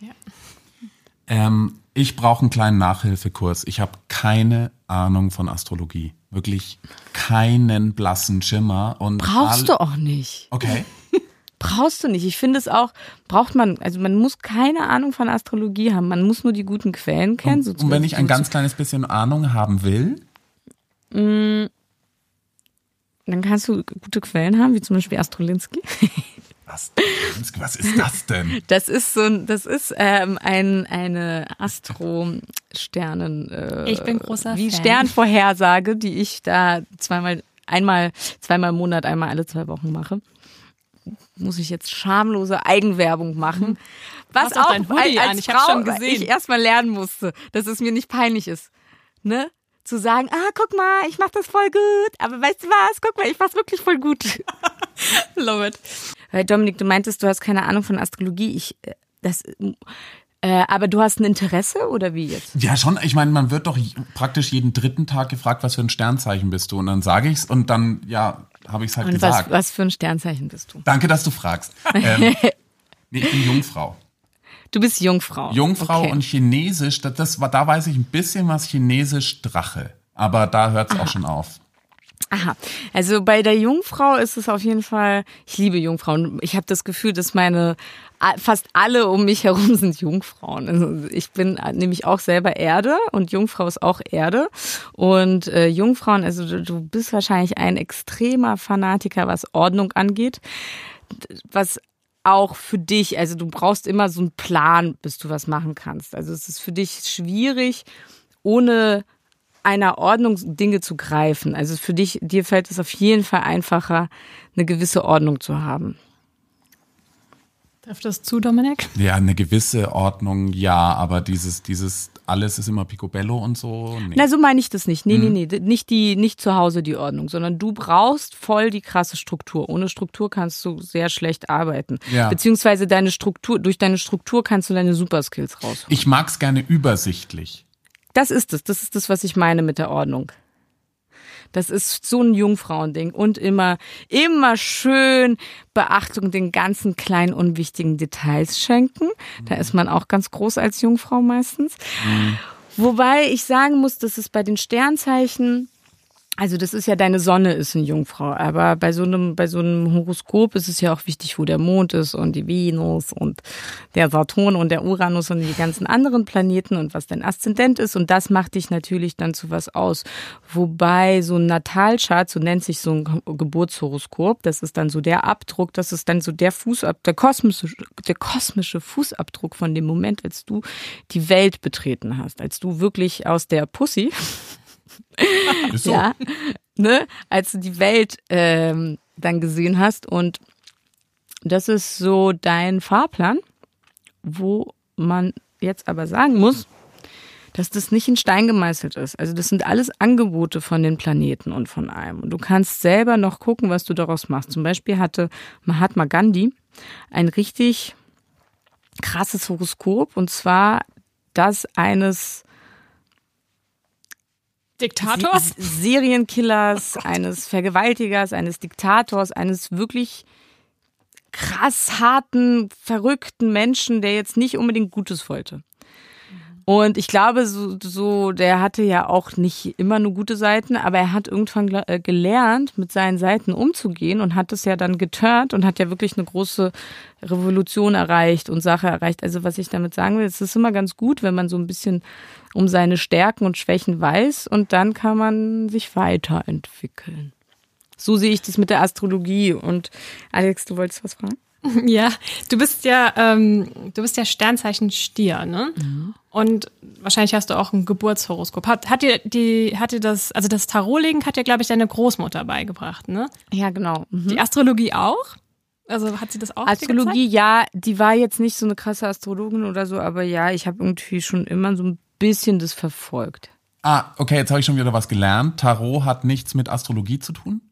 Ja. Ähm, ich brauche einen kleinen Nachhilfekurs. Ich habe keine Ahnung von Astrologie. Wirklich keinen blassen Schimmer. Und Brauchst du auch nicht. Okay. Brauchst du nicht. Ich finde es auch, braucht man, also man muss keine Ahnung von Astrologie haben. Man muss nur die guten Quellen kennen. Und, und wenn ich ein ganz kleines bisschen Ahnung haben will? Mm, dann kannst du gute Quellen haben, wie zum Beispiel Astrolinski. Was, was ist das denn? Das ist so das ist ähm, ein, eine Astro-Sternen. Äh, ich bin großer wie Fan. Sternvorhersage, die ich da zweimal, einmal, zweimal im Monat, einmal alle zwei Wochen mache muss ich jetzt schamlose Eigenwerbung machen. Mhm. Was auch, auch als, als ich Frau ich erstmal lernen musste, dass es mir nicht peinlich ist. Ne? Zu sagen, ah, guck mal, ich mach das voll gut. Aber weißt du was? Guck mal, ich mach's wirklich voll gut. Love it. Weil Dominik, du meintest, du hast keine Ahnung von Astrologie. Ich, äh, das, äh, aber du hast ein Interesse oder wie jetzt? Ja, schon. Ich meine, man wird doch praktisch jeden dritten Tag gefragt, was für ein Sternzeichen bist du. Und dann sage ich's und dann, ja, habe ich es halt Und gesagt. Was, was für ein Sternzeichen bist du? Danke, dass du fragst. Ähm, nee, ich bin Jungfrau. Du bist Jungfrau. Jungfrau okay. und Chinesisch, das, das, da weiß ich ein bisschen was Chinesisch Drache. Aber da hört es auch schon auf. Aha, also bei der Jungfrau ist es auf jeden Fall, ich liebe Jungfrauen. Ich habe das Gefühl, dass meine fast alle um mich herum sind Jungfrauen. Also ich bin nämlich auch selber Erde und Jungfrau ist auch Erde. Und äh, Jungfrauen, also du, du bist wahrscheinlich ein extremer Fanatiker, was Ordnung angeht. Was auch für dich, also du brauchst immer so einen Plan, bis du was machen kannst. Also es ist für dich schwierig, ohne einer Ordnung Dinge zu greifen. Also für dich, dir fällt es auf jeden Fall einfacher, eine gewisse Ordnung zu haben. Trifft das zu, Dominik? Ja, eine gewisse Ordnung, ja, aber dieses, dieses, alles ist immer Picobello und so. Nee. Na, so meine ich das nicht. Nee, mhm. nee, nee. Nicht die, nicht zu Hause die Ordnung, sondern du brauchst voll die krasse Struktur. Ohne Struktur kannst du sehr schlecht arbeiten. Ja. Beziehungsweise deine Struktur, durch deine Struktur kannst du deine Superskills rausholen. Ich mag's gerne übersichtlich. Das ist es. Das ist das, was ich meine mit der Ordnung. Das ist so ein Jungfrauending und immer, immer schön Beachtung den ganzen kleinen unwichtigen Details schenken. Da ist man auch ganz groß als Jungfrau meistens. Mhm. Wobei ich sagen muss, dass es bei den Sternzeichen also das ist ja deine Sonne ist eine Jungfrau, aber bei so einem bei so einem Horoskop ist es ja auch wichtig, wo der Mond ist und die Venus und der Saturn und der Uranus und die ganzen anderen Planeten und was dein Aszendent ist und das macht dich natürlich dann zu was aus. Wobei so ein Natalchart, so nennt sich so ein Geburtshoroskop, das ist dann so der Abdruck, das ist dann so der Fußabdruck, der kosmische der kosmische Fußabdruck von dem Moment, als du die Welt betreten hast, als du wirklich aus der Pussy so. Ja, ne? Als du die Welt ähm, dann gesehen hast. Und das ist so dein Fahrplan, wo man jetzt aber sagen muss, dass das nicht in Stein gemeißelt ist. Also das sind alles Angebote von den Planeten und von allem. Und du kannst selber noch gucken, was du daraus machst. Zum Beispiel hatte Mahatma Gandhi ein richtig krasses Horoskop und zwar das eines Diktators? Serienkillers, oh eines Vergewaltigers, eines Diktators, eines wirklich krass harten, verrückten Menschen, der jetzt nicht unbedingt Gutes wollte. Und ich glaube, so, so, der hatte ja auch nicht immer nur gute Seiten, aber er hat irgendwann äh, gelernt, mit seinen Seiten umzugehen und hat es ja dann geturnt und hat ja wirklich eine große Revolution erreicht und Sache erreicht. Also was ich damit sagen will, es ist immer ganz gut, wenn man so ein bisschen um seine Stärken und Schwächen weiß und dann kann man sich weiterentwickeln. So sehe ich das mit der Astrologie. Und Alex, du wolltest was fragen? Ja, du bist ja, ähm, du bist ja Sternzeichen Stier, ne? Mhm. Und wahrscheinlich hast du auch ein Geburtshoroskop. Hat, hat dir die, hat dir das, also das Tarotlegen hat dir, glaube ich, deine Großmutter beigebracht, ne? Ja, genau. Mhm. Die Astrologie auch? Also hat sie das auch? Astrologie, ja, die war jetzt nicht so eine krasse Astrologin oder so, aber ja, ich habe irgendwie schon immer so ein bisschen das verfolgt. Ah, okay, jetzt habe ich schon wieder was gelernt. Tarot hat nichts mit Astrologie zu tun?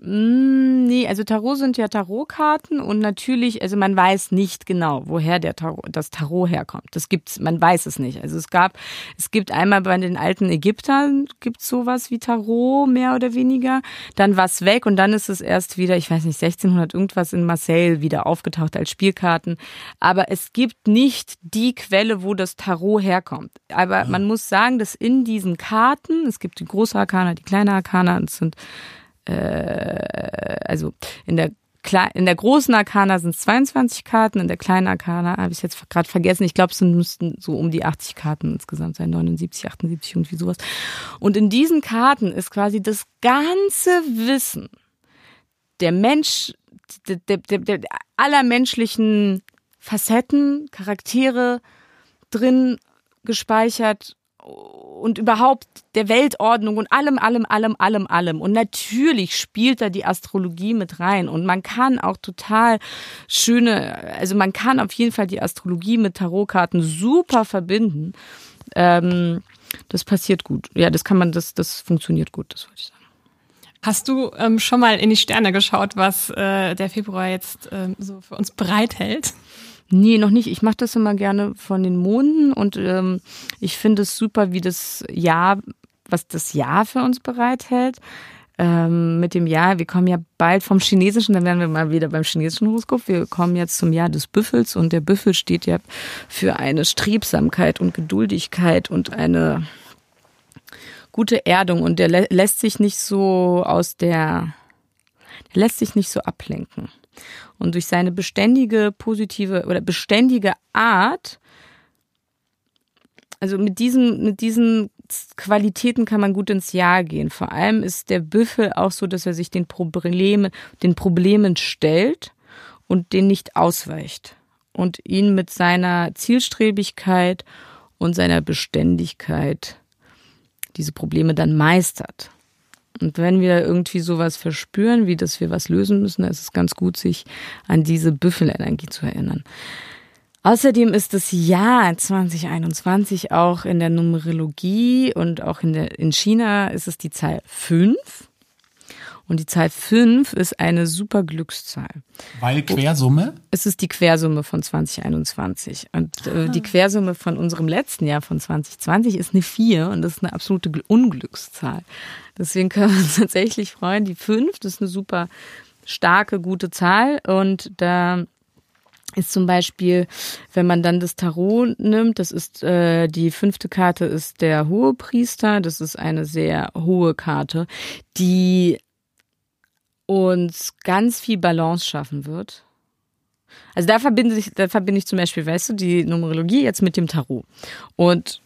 Mm, nee, also Tarot sind ja Tarotkarten und natürlich, also man weiß nicht genau, woher der Tarot, das Tarot herkommt. Das gibt's, man weiß es nicht. Also es gab, es gibt einmal bei den alten Ägyptern gibt's sowas wie Tarot mehr oder weniger. Dann war's weg und dann ist es erst wieder, ich weiß nicht, 1600 irgendwas in Marseille wieder aufgetaucht als Spielkarten. Aber es gibt nicht die Quelle, wo das Tarot herkommt. Aber man muss sagen, dass in diesen Karten, es gibt die große Arkana, die kleine Arkana, es sind äh, also in der in der großen Arkana sind es 22 Karten, in der kleinen Arkana habe ich jetzt gerade vergessen. Ich glaube, es müssten so um die 80 Karten insgesamt sein, 79, 78, irgendwie sowas. Und in diesen Karten ist quasi das ganze Wissen der Mensch, der, der, der, der aller menschlichen Facetten, Charaktere drin gespeichert und überhaupt der Weltordnung und allem, allem, allem, allem, allem. Und natürlich spielt da die Astrologie mit rein. Und man kann auch total schöne, also man kann auf jeden Fall die Astrologie mit Tarotkarten super verbinden. Ähm, das passiert gut. Ja, das kann man, das, das funktioniert gut, das wollte ich sagen. Hast du ähm, schon mal in die Sterne geschaut, was äh, der Februar jetzt ähm, so für uns bereithält? Nee, noch nicht. Ich mache das immer gerne von den Monden und ähm, ich finde es super, wie das Jahr, was das Jahr für uns bereithält. Ähm, mit dem Jahr, wir kommen ja bald vom Chinesischen, dann werden wir mal wieder beim chinesischen Horoskop. Wir kommen jetzt zum Jahr des Büffels und der Büffel steht ja für eine Strebsamkeit und Geduldigkeit und eine gute Erdung und der lä lässt sich nicht so aus der, der lässt sich nicht so ablenken. Und durch seine beständige positive oder beständige Art, also mit diesen, mit diesen Qualitäten kann man gut ins Jahr gehen. Vor allem ist der Büffel auch so, dass er sich den Problemen, den Problemen stellt und den nicht ausweicht und ihn mit seiner Zielstrebigkeit und seiner Beständigkeit diese Probleme dann meistert. Und wenn wir irgendwie sowas verspüren, wie dass wir was lösen müssen, dann ist es ganz gut, sich an diese Büffelenergie zu erinnern. Außerdem ist das Jahr 2021 auch in der Numerologie und auch in, der, in China ist es die Zahl 5. Und die Zahl 5 ist eine super Glückszahl. Weil Quersumme? Es ist die Quersumme von 2021. Und äh, die Quersumme von unserem letzten Jahr von 2020 ist eine 4 und das ist eine absolute Unglückszahl. Deswegen können wir uns tatsächlich freuen. Die 5, das ist eine super starke, gute Zahl. Und da ist zum Beispiel, wenn man dann das Tarot nimmt, das ist äh, die fünfte Karte ist der hohe Priester, das ist eine sehr hohe Karte, die uns ganz viel Balance schaffen wird. Also da verbinde ich, da verbinde ich zum Beispiel, weißt du, die Numerologie jetzt mit dem Tarot. Und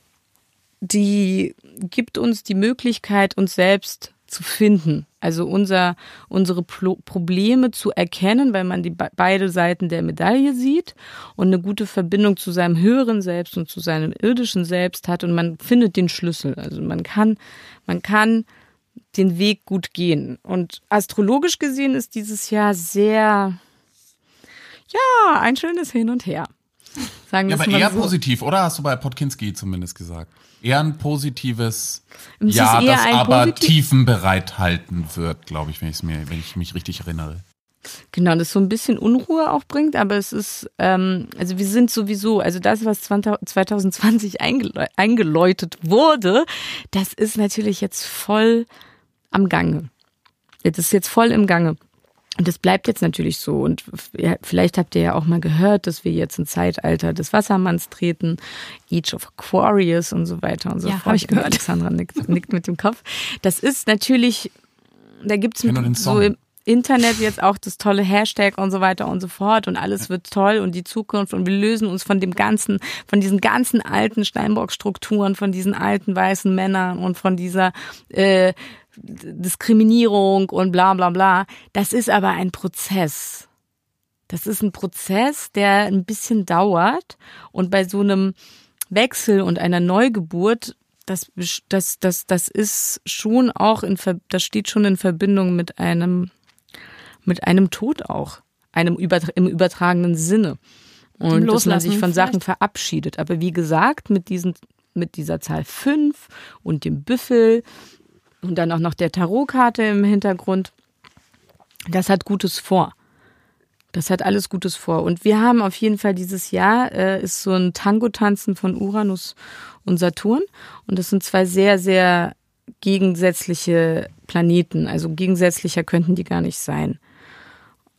die gibt uns die Möglichkeit, uns selbst zu finden. Also unser, unsere Pro Probleme zu erkennen, weil man die beide Seiten der Medaille sieht und eine gute Verbindung zu seinem höheren Selbst und zu seinem irdischen Selbst hat und man findet den Schlüssel. Also man kann, man kann den Weg gut gehen. Und astrologisch gesehen ist dieses Jahr sehr, ja, ein schönes Hin und Her. Sagen ja, aber eher so. positiv, oder? Hast du bei Podkinski zumindest gesagt? Eher ein positives es Ja, das aber positiv Tiefen bereithalten wird, glaube ich, wenn, mir, wenn ich mich richtig erinnere. Genau, das so ein bisschen Unruhe auch bringt, aber es ist, ähm, also wir sind sowieso, also das, was 2020 eingeläutet wurde, das ist natürlich jetzt voll am Gange. Das ist jetzt voll im Gange. Und das bleibt jetzt natürlich so. Und vielleicht habt ihr ja auch mal gehört, dass wir jetzt ein Zeitalter des Wassermanns treten, Age of Aquarius und so weiter und so ja, fort. Ich gehört. Alexandra nickt, nickt mit dem Kopf. Das ist natürlich, da gibt's so im Internet jetzt auch das tolle Hashtag und so weiter und so fort und alles wird toll und die Zukunft und wir lösen uns von dem ganzen, von diesen ganzen alten Steinbock-Strukturen, von diesen alten weißen Männern und von dieser äh, Diskriminierung und bla bla bla. Das ist aber ein Prozess. Das ist ein Prozess, der ein bisschen dauert und bei so einem Wechsel und einer Neugeburt, das, das, das, das ist schon auch in, das steht schon in Verbindung mit einem, mit einem Tod auch, einem im übertragenen Sinne. Und dass man sich von Sachen verabschiedet. Aber wie gesagt, mit diesen, mit dieser Zahl fünf und dem Büffel und dann auch noch der Tarotkarte im Hintergrund. Das hat Gutes vor. Das hat alles Gutes vor. Und wir haben auf jeden Fall dieses Jahr, äh, ist so ein Tango-Tanzen von Uranus und Saturn. Und das sind zwei sehr, sehr gegensätzliche Planeten. Also gegensätzlicher könnten die gar nicht sein.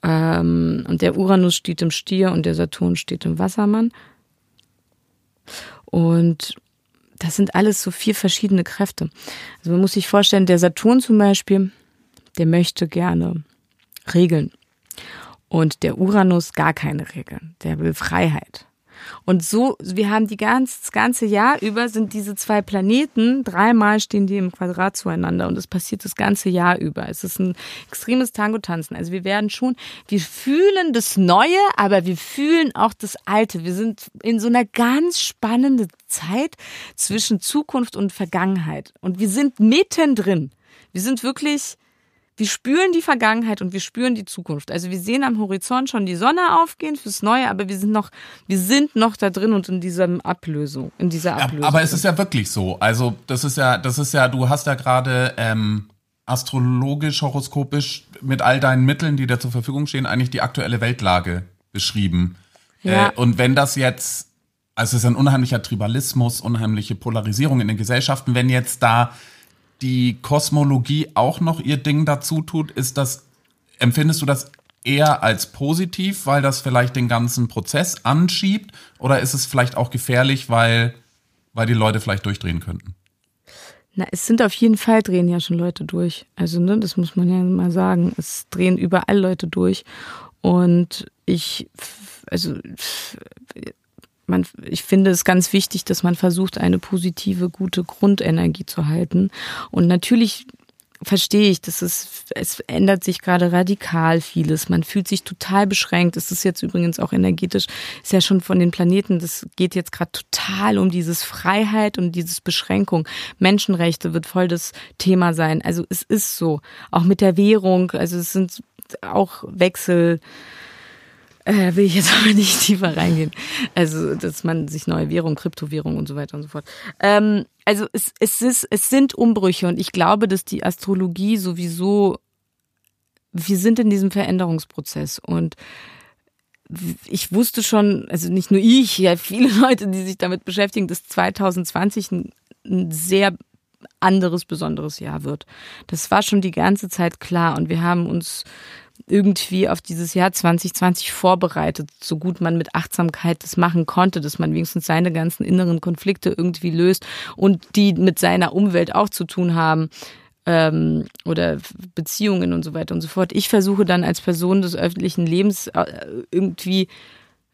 Ähm, und der Uranus steht im Stier und der Saturn steht im Wassermann. Und das sind alles so vier verschiedene Kräfte. Also man muss sich vorstellen, der Saturn zum Beispiel, der möchte gerne Regeln. Und der Uranus gar keine Regeln. Der will Freiheit. Und so, wir haben die ganz, das ganze Jahr über sind diese zwei Planeten, dreimal stehen die im Quadrat zueinander und es passiert das ganze Jahr über. Es ist ein extremes Tango-Tanzen. Also wir werden schon, wir fühlen das Neue, aber wir fühlen auch das Alte. Wir sind in so einer ganz spannenden Zeit zwischen Zukunft und Vergangenheit. Und wir sind mittendrin. Wir sind wirklich, wir spüren die Vergangenheit und wir spüren die Zukunft. Also wir sehen am Horizont schon die Sonne aufgehen fürs Neue, aber wir sind noch, wir sind noch da drin und in dieser Ablösung, in dieser Ablösung. Aber es ist ja wirklich so. Also das ist ja, das ist ja, du hast ja gerade ähm, astrologisch, horoskopisch mit all deinen Mitteln, die dir zur Verfügung stehen, eigentlich die aktuelle Weltlage beschrieben. Ja. Äh, und wenn das jetzt, also es ist ein unheimlicher Tribalismus, unheimliche Polarisierung in den Gesellschaften, wenn jetzt da die Kosmologie auch noch ihr Ding dazu tut, ist das, empfindest du das eher als positiv, weil das vielleicht den ganzen Prozess anschiebt? Oder ist es vielleicht auch gefährlich, weil, weil die Leute vielleicht durchdrehen könnten? Na, es sind auf jeden Fall drehen ja schon Leute durch. Also, ne, das muss man ja mal sagen. Es drehen überall Leute durch. Und ich, also, man, ich finde es ganz wichtig, dass man versucht, eine positive, gute Grundenergie zu halten. Und natürlich verstehe ich, dass es, es ändert sich gerade radikal vieles. Man fühlt sich total beschränkt. Es ist jetzt übrigens auch energetisch, ist ja schon von den Planeten, das geht jetzt gerade total um dieses Freiheit und dieses Beschränkung. Menschenrechte wird voll das Thema sein. Also es ist so. Auch mit der Währung, also es sind auch Wechsel, äh, will ich jetzt aber nicht tiefer reingehen. Also, dass man sich neue Währung, Kryptowährung und so weiter und so fort. Ähm, also es, es, ist, es sind Umbrüche und ich glaube, dass die Astrologie sowieso, wir sind in diesem Veränderungsprozess und ich wusste schon, also nicht nur ich, ja viele Leute, die sich damit beschäftigen, dass 2020 ein, ein sehr anderes, besonderes Jahr wird. Das war schon die ganze Zeit klar und wir haben uns irgendwie auf dieses Jahr 2020 vorbereitet, so gut man mit Achtsamkeit das machen konnte, dass man wenigstens seine ganzen inneren Konflikte irgendwie löst und die mit seiner Umwelt auch zu tun haben ähm, oder Beziehungen und so weiter und so fort. Ich versuche dann als Person des öffentlichen Lebens äh, irgendwie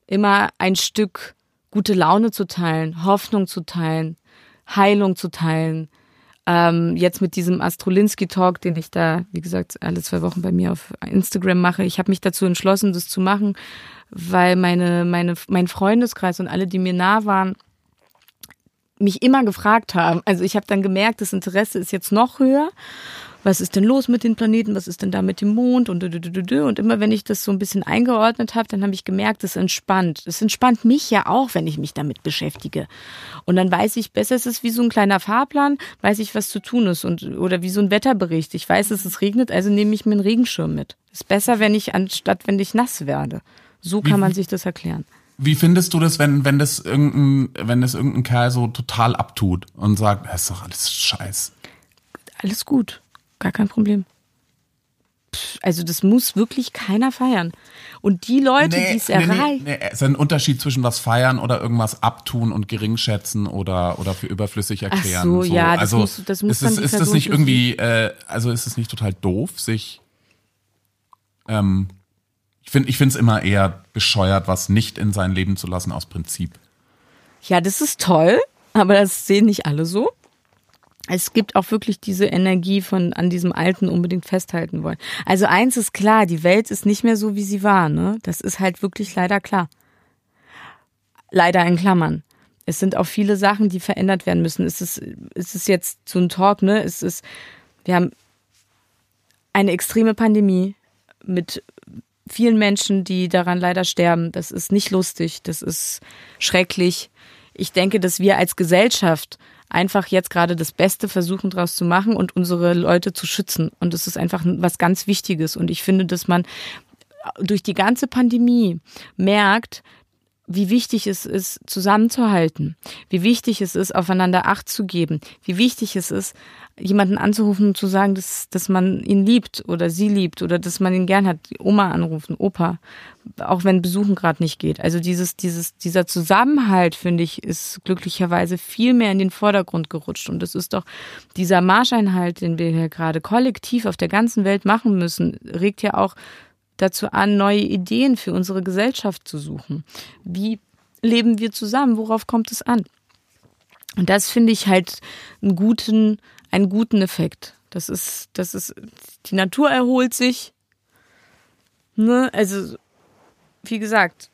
immer ein Stück gute Laune zu teilen, Hoffnung zu teilen, Heilung zu teilen, ähm, jetzt mit diesem Astrolinski-Talk, den ich da, wie gesagt, alle zwei Wochen bei mir auf Instagram mache, ich habe mich dazu entschlossen, das zu machen, weil meine, meine, mein Freundeskreis und alle, die mir nah waren, mich immer gefragt haben. Also ich habe dann gemerkt, das Interesse ist jetzt noch höher was ist denn los mit den Planeten, was ist denn da mit dem Mond und und immer wenn ich das so ein bisschen eingeordnet habe, dann habe ich gemerkt, es entspannt. Es entspannt mich ja auch, wenn ich mich damit beschäftige. Und dann weiß ich besser, es ist wie so ein kleiner Fahrplan, weiß ich, was zu tun ist und oder wie so ein Wetterbericht. Ich weiß, dass es regnet, also nehme ich mir einen Regenschirm mit. Ist besser, wenn ich anstatt wenn ich nass werde. So kann man sich das erklären. Wie findest du das, wenn, wenn das irgendein, wenn das irgendein Kerl so total abtut und sagt, das ist doch alles Scheiß? Alles gut. Gar kein Problem. Also das muss wirklich keiner feiern. Und die Leute, nee, die es nee, erreichen. Nee, es ist ein Unterschied zwischen was feiern oder irgendwas abtun und geringschätzen oder, oder für überflüssig erklären. Ach so, so. ja, das also muss, das muss ist, ist das nicht irgendwie, äh, also ist es nicht total doof, sich ähm, ich finde ich finde es immer eher bescheuert, was nicht in sein Leben zu lassen aus Prinzip. Ja, das ist toll, aber das sehen nicht alle so es gibt auch wirklich diese Energie von an diesem Alten unbedingt festhalten wollen. Also eins ist klar, die Welt ist nicht mehr so, wie sie war. Ne? Das ist halt wirklich leider klar. Leider in Klammern. Es sind auch viele Sachen, die verändert werden müssen. Es ist, es ist jetzt so ein Talk, ne? Es ist, wir haben eine extreme Pandemie mit vielen Menschen, die daran leider sterben. Das ist nicht lustig. Das ist schrecklich. Ich denke, dass wir als Gesellschaft einfach jetzt gerade das Beste versuchen draus zu machen und unsere Leute zu schützen. Und das ist einfach was ganz Wichtiges. Und ich finde, dass man durch die ganze Pandemie merkt, wie wichtig es ist, zusammenzuhalten, wie wichtig es ist, aufeinander Acht zu geben, wie wichtig es ist, jemanden anzurufen und zu sagen, dass, dass man ihn liebt oder sie liebt oder dass man ihn gern hat, Oma anrufen, Opa, auch wenn Besuchen gerade nicht geht. Also dieses, dieses, dieser Zusammenhalt, finde ich, ist glücklicherweise viel mehr in den Vordergrund gerutscht. Und es ist doch dieser Marscheinhalt, den wir hier gerade kollektiv auf der ganzen Welt machen müssen, regt ja auch dazu an, neue Ideen für unsere Gesellschaft zu suchen. Wie leben wir zusammen? Worauf kommt es an? Und das finde ich halt einen guten, einen guten Effekt. Das ist, das ist, die Natur erholt sich. Ne? Also, wie gesagt,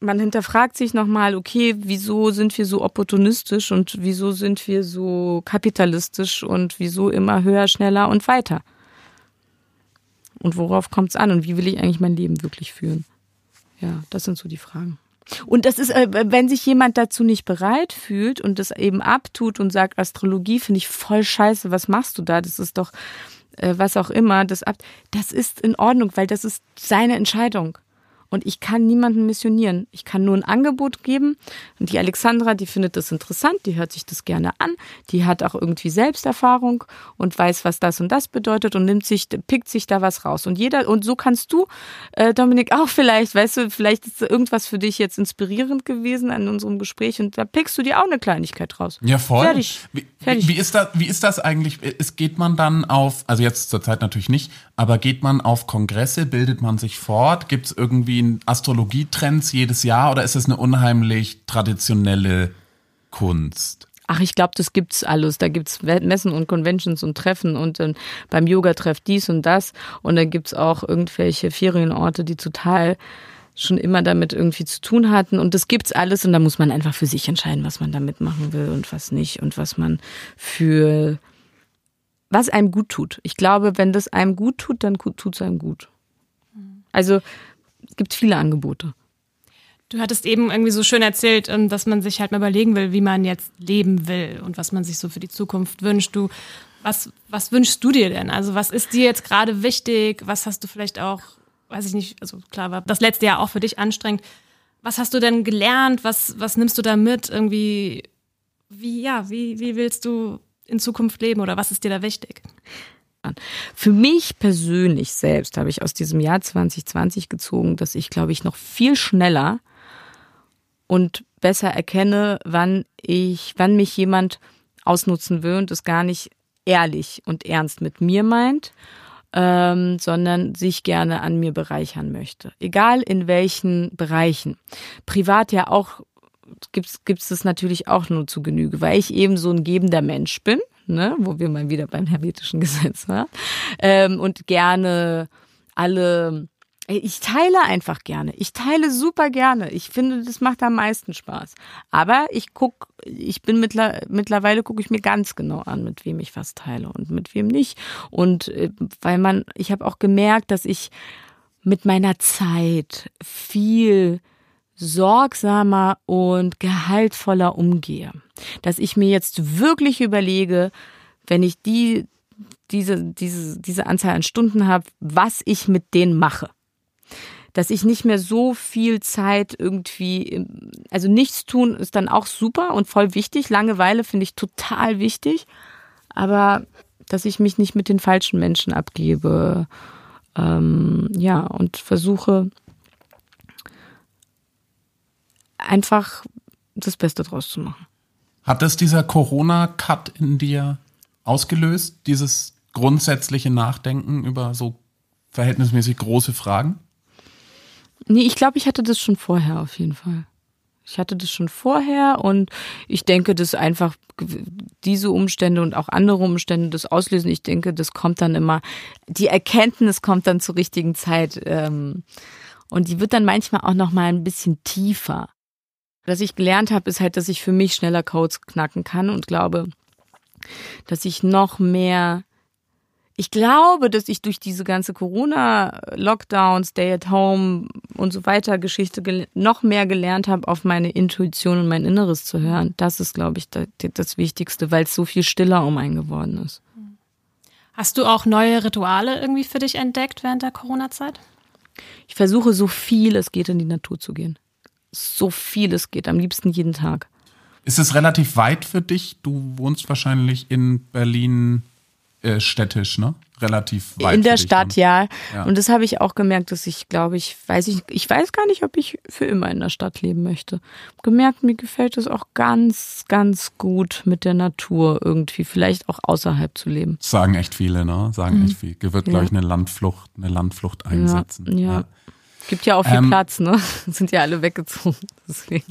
man hinterfragt sich nochmal, okay, wieso sind wir so opportunistisch und wieso sind wir so kapitalistisch und wieso immer höher, schneller und weiter? Und worauf kommt es an und wie will ich eigentlich mein Leben wirklich führen? Ja, das sind so die Fragen. Und das ist, äh, wenn sich jemand dazu nicht bereit fühlt und das eben abtut und sagt, Astrologie finde ich voll scheiße, was machst du da? Das ist doch äh, was auch immer, das ab, das ist in Ordnung, weil das ist seine Entscheidung. Und ich kann niemanden missionieren. Ich kann nur ein Angebot geben. Und die Alexandra, die findet das interessant, die hört sich das gerne an, die hat auch irgendwie Selbsterfahrung und weiß, was das und das bedeutet und nimmt sich, pickt sich da was raus. Und jeder, und so kannst du, äh, Dominik, auch vielleicht, weißt du, vielleicht ist irgendwas für dich jetzt inspirierend gewesen an unserem Gespräch und da pickst du dir auch eine Kleinigkeit raus. Ja, voll. Fertig. Wie, Fertig. wie, ist das, wie ist das eigentlich? Es geht man dann auf, also jetzt zurzeit natürlich nicht, aber geht man auf Kongresse, bildet man sich fort? Gibt es irgendwie Astrologietrends jedes Jahr oder ist es eine unheimlich traditionelle Kunst? Ach, ich glaube, das gibt's alles. Da gibt's Messen und Conventions und Treffen und dann beim Yoga-Treff dies und das. Und dann gibt's auch irgendwelche Ferienorte, die total schon immer damit irgendwie zu tun hatten. Und das gibt's alles und da muss man einfach für sich entscheiden, was man damit machen will und was nicht und was man für was einem gut tut. Ich glaube, wenn das einem gut tut, dann tut's einem gut. Also es gibt viele Angebote. Du hattest eben irgendwie so schön erzählt, ähm, dass man sich halt mal überlegen will, wie man jetzt leben will und was man sich so für die Zukunft wünscht. Du, was, was wünschst du dir denn? Also was ist dir jetzt gerade wichtig? Was hast du vielleicht auch, weiß ich nicht, also klar war das letzte Jahr auch für dich anstrengend. Was hast du denn gelernt? Was, was nimmst du da mit? Irgendwie, wie, ja, wie, wie willst du in Zukunft leben oder was ist dir da wichtig? Für mich persönlich selbst habe ich aus diesem Jahr 2020 gezogen, dass ich, glaube ich, noch viel schneller und besser erkenne, wann ich, wann mich jemand ausnutzen will und es gar nicht ehrlich und ernst mit mir meint, ähm, sondern sich gerne an mir bereichern möchte. Egal in welchen Bereichen. Privat ja auch gibt's es natürlich auch nur zu Genüge, weil ich eben so ein gebender Mensch bin, ne, wo wir mal wieder beim hermetischen Gesetz waren, ähm, und gerne alle ich teile einfach gerne. Ich teile super gerne. Ich finde, das macht am meisten Spaß. Aber ich guck, ich bin mittler, mittlerweile gucke ich mir ganz genau an, mit wem ich was teile und mit wem nicht. Und äh, weil man, ich habe auch gemerkt, dass ich mit meiner Zeit viel sorgsamer und gehaltvoller umgehe. Dass ich mir jetzt wirklich überlege, wenn ich die, diese, diese, diese Anzahl an Stunden habe, was ich mit denen mache. Dass ich nicht mehr so viel Zeit irgendwie, also nichts tun ist dann auch super und voll wichtig. Langeweile finde ich total wichtig. Aber dass ich mich nicht mit den falschen Menschen abgebe. Ähm, ja, und versuche einfach das Beste draus zu machen. Hat das dieser Corona-Cut in dir ausgelöst, dieses grundsätzliche Nachdenken über so verhältnismäßig große Fragen? Nee, ich glaube, ich hatte das schon vorher auf jeden Fall. Ich hatte das schon vorher und ich denke, dass einfach diese Umstände und auch andere Umstände das auslösen. Ich denke, das kommt dann immer, die Erkenntnis kommt dann zur richtigen Zeit ähm, und die wird dann manchmal auch noch mal ein bisschen tiefer. Was ich gelernt habe, ist halt, dass ich für mich schneller Codes knacken kann und glaube, dass ich noch mehr ich glaube, dass ich durch diese ganze Corona-Lockdown, Stay-at-Home und so weiter Geschichte noch mehr gelernt habe, auf meine Intuition und mein Inneres zu hören. Das ist, glaube ich, das Wichtigste, weil es so viel stiller um einen geworden ist. Hast du auch neue Rituale irgendwie für dich entdeckt während der Corona-Zeit? Ich versuche so viel es geht in die Natur zu gehen. So viel es geht, am liebsten jeden Tag. Ist es relativ weit für dich? Du wohnst wahrscheinlich in Berlin äh, städtisch, ne? Relativ weit. In der Stadt, ja. ja. Und das habe ich auch gemerkt, dass ich, glaube ich, weiß ich, ich weiß gar nicht, ob ich für immer in der Stadt leben möchte. Gemerkt, mir gefällt es auch ganz, ganz gut mit der Natur irgendwie, vielleicht auch außerhalb zu leben. Sagen echt viele, ne? Sagen mhm. echt viel. Wird, ja. glaube ich, eine Landflucht, eine Landflucht einsetzen. Ja. ja. Gibt ja auch viel ähm, Platz, ne? Sind ja alle weggezogen. Deswegen.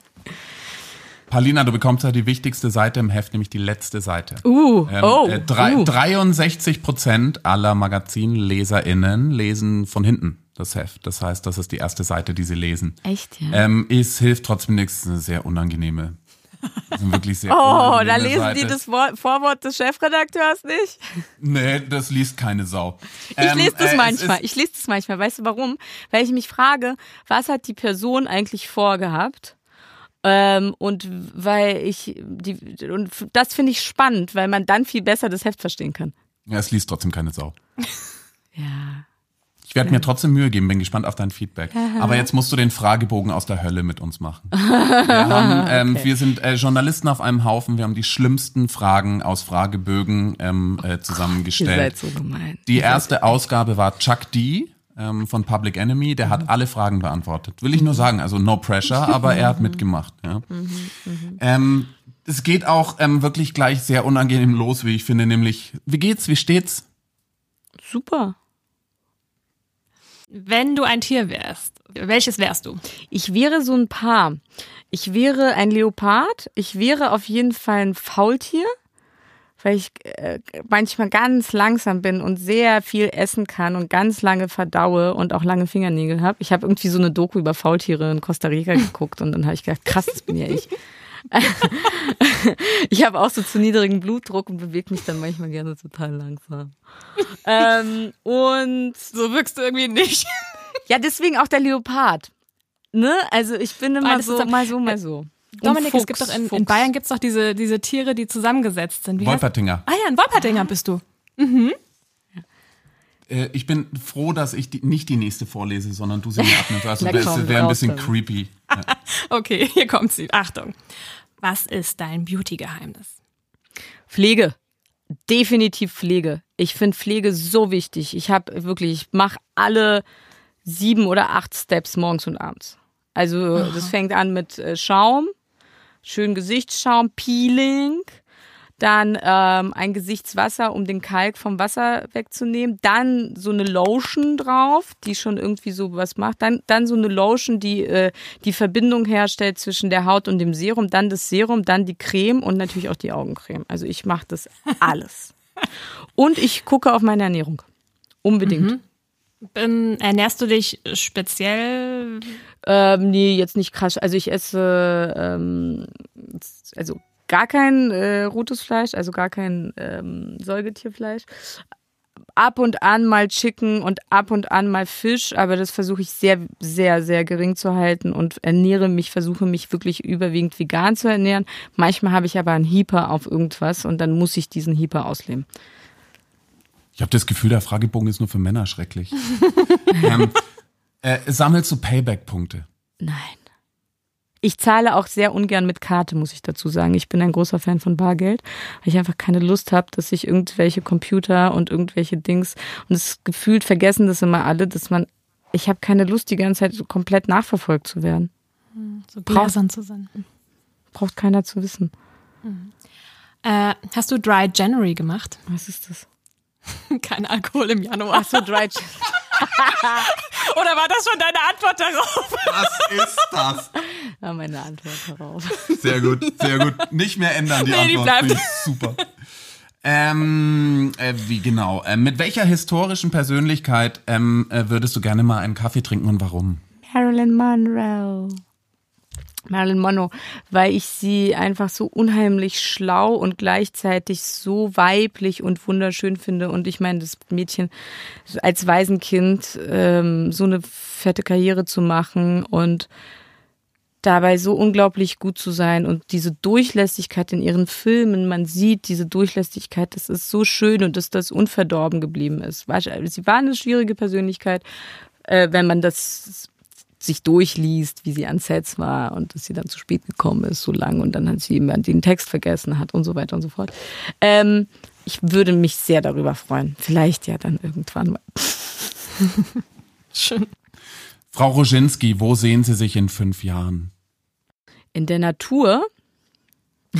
Paulina, du bekommst ja die wichtigste Seite im Heft, nämlich die letzte Seite. Uh, ähm, oh, äh, drei, uh. 63 Prozent aller Magazinleserinnen lesen von hinten das Heft. Das heißt, das ist die erste Seite, die sie lesen. Echt, ja? Ähm, es hilft trotzdem nichts, eine sehr unangenehme das sind wirklich sehr Oh, da lesen Seite. die das Vorwort des Chefredakteurs nicht? Nee, das liest keine Sau. Ich ähm, lese das äh, manchmal. Ich lese das manchmal. Weißt du warum? Weil ich mich frage, was hat die Person eigentlich vorgehabt? Ähm, und weil ich die und das finde ich spannend, weil man dann viel besser das Heft verstehen kann. Ja, es liest trotzdem keine Sau. ja. Ich werde mir trotzdem Mühe geben, bin gespannt auf dein Feedback. Aber jetzt musst du den Fragebogen aus der Hölle mit uns machen. Wir, haben, ähm, wir sind äh, Journalisten auf einem Haufen, wir haben die schlimmsten Fragen aus Fragebögen ähm, äh, Ihr zusammengestellt. seid so gemein. Die erste Ausgabe war Chuck D ähm, von Public Enemy, der hat alle Fragen beantwortet. Will ich nur sagen, also no pressure, aber er hat mitgemacht. Ja. Ähm, es geht auch ähm, wirklich gleich sehr unangenehm los, wie ich finde, nämlich, wie geht's, wie steht's? Super. Wenn du ein Tier wärst, welches wärst du? Ich wäre so ein Paar. Ich wäre ein Leopard. Ich wäre auf jeden Fall ein Faultier, weil ich äh, manchmal ganz langsam bin und sehr viel essen kann und ganz lange verdaue und auch lange Fingernägel habe. Ich habe irgendwie so eine Doku über Faultiere in Costa Rica geguckt und dann habe ich gedacht, krass, das bin ja ich. ich habe auch so zu niedrigen Blutdruck und bewege mich dann manchmal gerne total langsam. ähm, und So wirkst du irgendwie nicht. ja, deswegen auch der Leopard. Ne? Also ich bin immer das so, ist doch- mal so, mal so. Und Dominik, es Fuchs, gibt doch in, in. Bayern gibt's doch diese, diese Tiere, die zusammengesetzt sind. Wie heißt- Wolpertinger. Ah ja, ein Wolpertinger bist du. Äh, ich bin froh, dass ich die, nicht die nächste vorlese, sondern du sie mir abnimmst. Also das wäre ein bisschen damit. creepy. Ja. Okay, hier kommt sie. Achtung. Was ist dein Beauty-Geheimnis? Pflege. Definitiv Pflege. Ich finde Pflege so wichtig. Ich habe wirklich, ich mache alle sieben oder acht Steps morgens und abends. Also das fängt an mit äh, Schaum, schön Gesichtsschaum, Peeling, dann ähm, ein Gesichtswasser, um den Kalk vom Wasser wegzunehmen, dann so eine Lotion drauf, die schon irgendwie so was macht, dann, dann so eine Lotion, die äh, die Verbindung herstellt zwischen der Haut und dem Serum, dann das Serum, dann die Creme und natürlich auch die Augencreme. Also ich mache das alles. Und ich gucke auf meine Ernährung. Unbedingt. Ähm, ernährst du dich speziell? Ähm, nee, jetzt nicht krass. Also ich esse ähm, also gar kein äh, rotes Fleisch, also gar kein ähm, Säugetierfleisch. Ab und an mal Chicken und ab und an mal Fisch, aber das versuche ich sehr, sehr, sehr gering zu halten und ernähre mich, versuche mich wirklich überwiegend vegan zu ernähren. Manchmal habe ich aber einen Hieper auf irgendwas und dann muss ich diesen Hieper ausleben. Ich habe das Gefühl, der Fragebogen ist nur für Männer schrecklich. ähm, äh, sammelst du Payback-Punkte? Nein. Ich zahle auch sehr ungern mit Karte, muss ich dazu sagen. Ich bin ein großer Fan von Bargeld, weil ich einfach keine Lust habe, dass ich irgendwelche Computer und irgendwelche Dings und es gefühlt vergessen das immer alle, dass man ich habe keine Lust, die ganze Zeit so komplett nachverfolgt zu werden. So Brauch- gläsern zu sein. Braucht keiner zu wissen. Äh, hast du Dry January gemacht? Was ist das? Kein Alkohol im Januar. Ach so, Dry Oder war das schon deine Antwort darauf? Was ist das? War meine Antwort darauf. Sehr gut, sehr gut. Nicht mehr ändern die Nee, die Antwort. ich Super. Ähm, äh, wie genau? Ähm, mit welcher historischen Persönlichkeit ähm, äh, würdest du gerne mal einen Kaffee trinken und warum? Marilyn Monroe. Marilyn Monroe, weil ich sie einfach so unheimlich schlau und gleichzeitig so weiblich und wunderschön finde. Und ich meine, das Mädchen als Waisenkind ähm, so eine fette Karriere zu machen und dabei so unglaublich gut zu sein und diese Durchlässigkeit in ihren Filmen, man sieht diese Durchlässigkeit, das ist so schön und dass das unverdorben geblieben ist. Sie war eine schwierige Persönlichkeit, äh, wenn man das sich durchliest, wie sie an Sets war und dass sie dann zu spät gekommen ist, so lang und dann hat sie immer den Text vergessen hat und so weiter und so fort. Ähm, ich würde mich sehr darüber freuen. Vielleicht ja dann irgendwann mal. Schön. Frau Roginski, wo sehen Sie sich in fünf Jahren? In der Natur.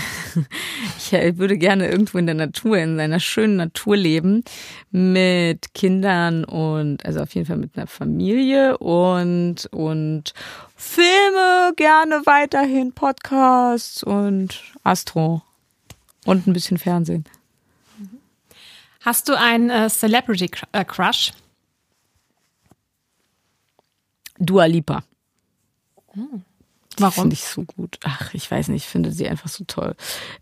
Ich würde gerne irgendwo in der Natur, in einer schönen Natur leben, mit Kindern und also auf jeden Fall mit einer Familie und und Filme gerne weiterhin Podcasts und Astro und ein bisschen Fernsehen. Hast du einen äh, Celebrity äh, Crush? Dua Lipa. Warum? Finde ich so gut. Ach, ich weiß nicht, ich finde sie einfach so toll.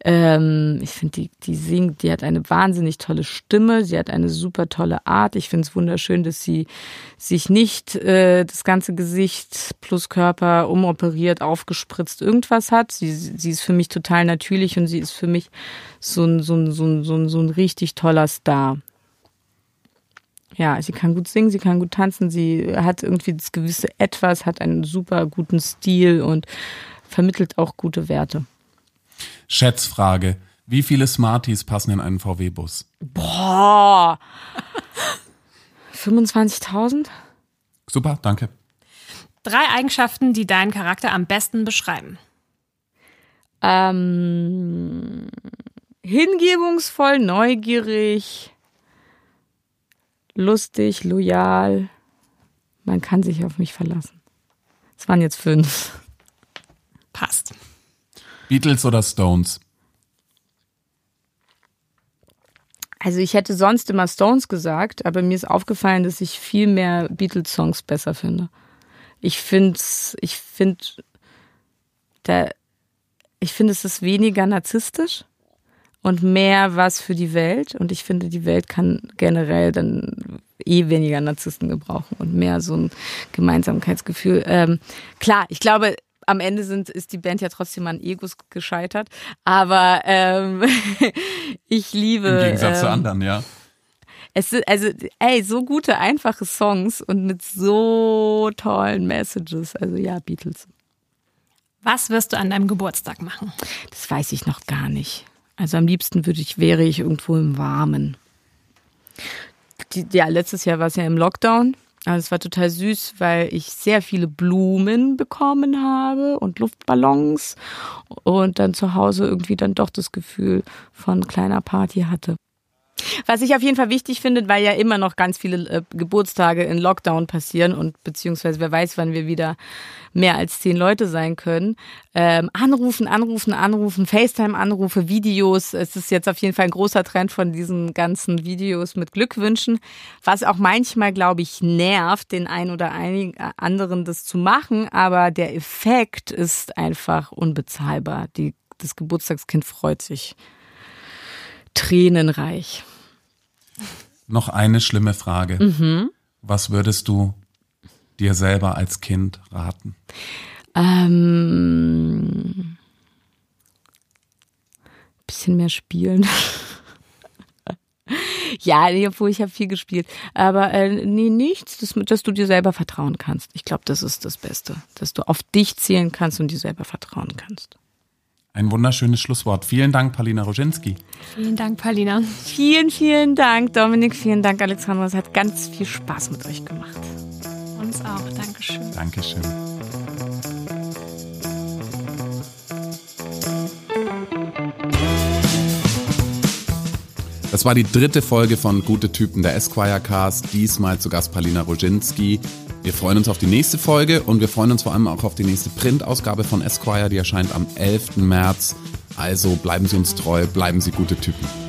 Ähm, ich finde, die, die singt, die hat eine wahnsinnig tolle Stimme, sie hat eine super tolle Art. Ich finde es wunderschön, dass sie sich nicht äh, das ganze Gesicht plus Körper umoperiert, aufgespritzt, irgendwas hat. Sie, sie ist für mich total natürlich und sie ist für mich so ein, so ein, so ein, so ein, so ein richtig toller Star. Ja, sie kann gut singen, sie kann gut tanzen, sie hat irgendwie das gewisse Etwas, hat einen super guten Stil und vermittelt auch gute Werte. Schätzfrage. Wie viele Smarties passen in einen VW-Bus? Boah. 25.000? Super, danke. Drei Eigenschaften, die deinen Charakter am besten beschreiben. Ähm, hingebungsvoll, neugierig, lustig, loyal. Man kann sich auf mich verlassen. Es waren jetzt fünf. Passt. Beatles oder Stones? Also ich hätte sonst immer Stones gesagt, aber mir ist aufgefallen, dass ich viel mehr Beatles-Songs besser finde. Ich finde, ich finde, da, ich finde, es ist weniger narzisstisch und mehr was für die Welt. Und ich finde, die Welt kann generell dann eh weniger Narzissten gebrauchen und mehr so ein Gemeinsamkeitsgefühl. Ähm, klar, ich glaube, am Ende sind, ist die Band ja trotzdem an Egos gescheitert. Aber ähm, ich liebe. Im Gegensatz ähm, zu anderen, ja. Es sind, also, ey, so gute, einfache Songs und mit so tollen Messages. Also ja, Beatles. Was wirst du an deinem Geburtstag machen? Das weiß ich noch gar nicht. Also am liebsten würde ich, wäre ich irgendwo im Warmen. Die, ja, letztes Jahr war es ja im Lockdown. Also es war total süß, weil ich sehr viele Blumen bekommen habe und Luftballons und dann zu Hause irgendwie dann doch das Gefühl von kleiner Party hatte. Was ich auf jeden Fall wichtig finde, weil ja immer noch ganz viele äh, Geburtstage in Lockdown passieren und beziehungsweise wer weiß, wann wir wieder mehr als zehn Leute sein können. Ähm, anrufen, anrufen, anrufen, FaceTime-Anrufe, Videos. Es ist jetzt auf jeden Fall ein großer Trend von diesen ganzen Videos mit Glückwünschen, was auch manchmal, glaube ich, nervt, den einen oder einigen äh, anderen das zu machen. Aber der Effekt ist einfach unbezahlbar. Die, das Geburtstagskind freut sich tränenreich. Noch eine schlimme Frage. Mhm. Was würdest du dir selber als Kind raten? Ähm, bisschen mehr spielen. ja, nee, obwohl ich habe viel gespielt. Aber äh, nee, nichts, dass, dass du dir selber vertrauen kannst. Ich glaube, das ist das Beste. Dass du auf dich zählen kannst und dir selber vertrauen kannst. Ein wunderschönes Schlusswort. Vielen Dank, Paulina Roginski. Vielen Dank, Paulina. Vielen, vielen Dank, Dominik. Vielen Dank, Alexandra. Es hat ganz viel Spaß mit euch gemacht. Uns auch. Dankeschön. Dankeschön. Das war die dritte Folge von Gute Typen der Esquire Cast. Diesmal zu Gast Palina Roginski. Wir freuen uns auf die nächste Folge und wir freuen uns vor allem auch auf die nächste Printausgabe von Esquire, die erscheint am 11. März. Also bleiben Sie uns treu, bleiben Sie gute Typen.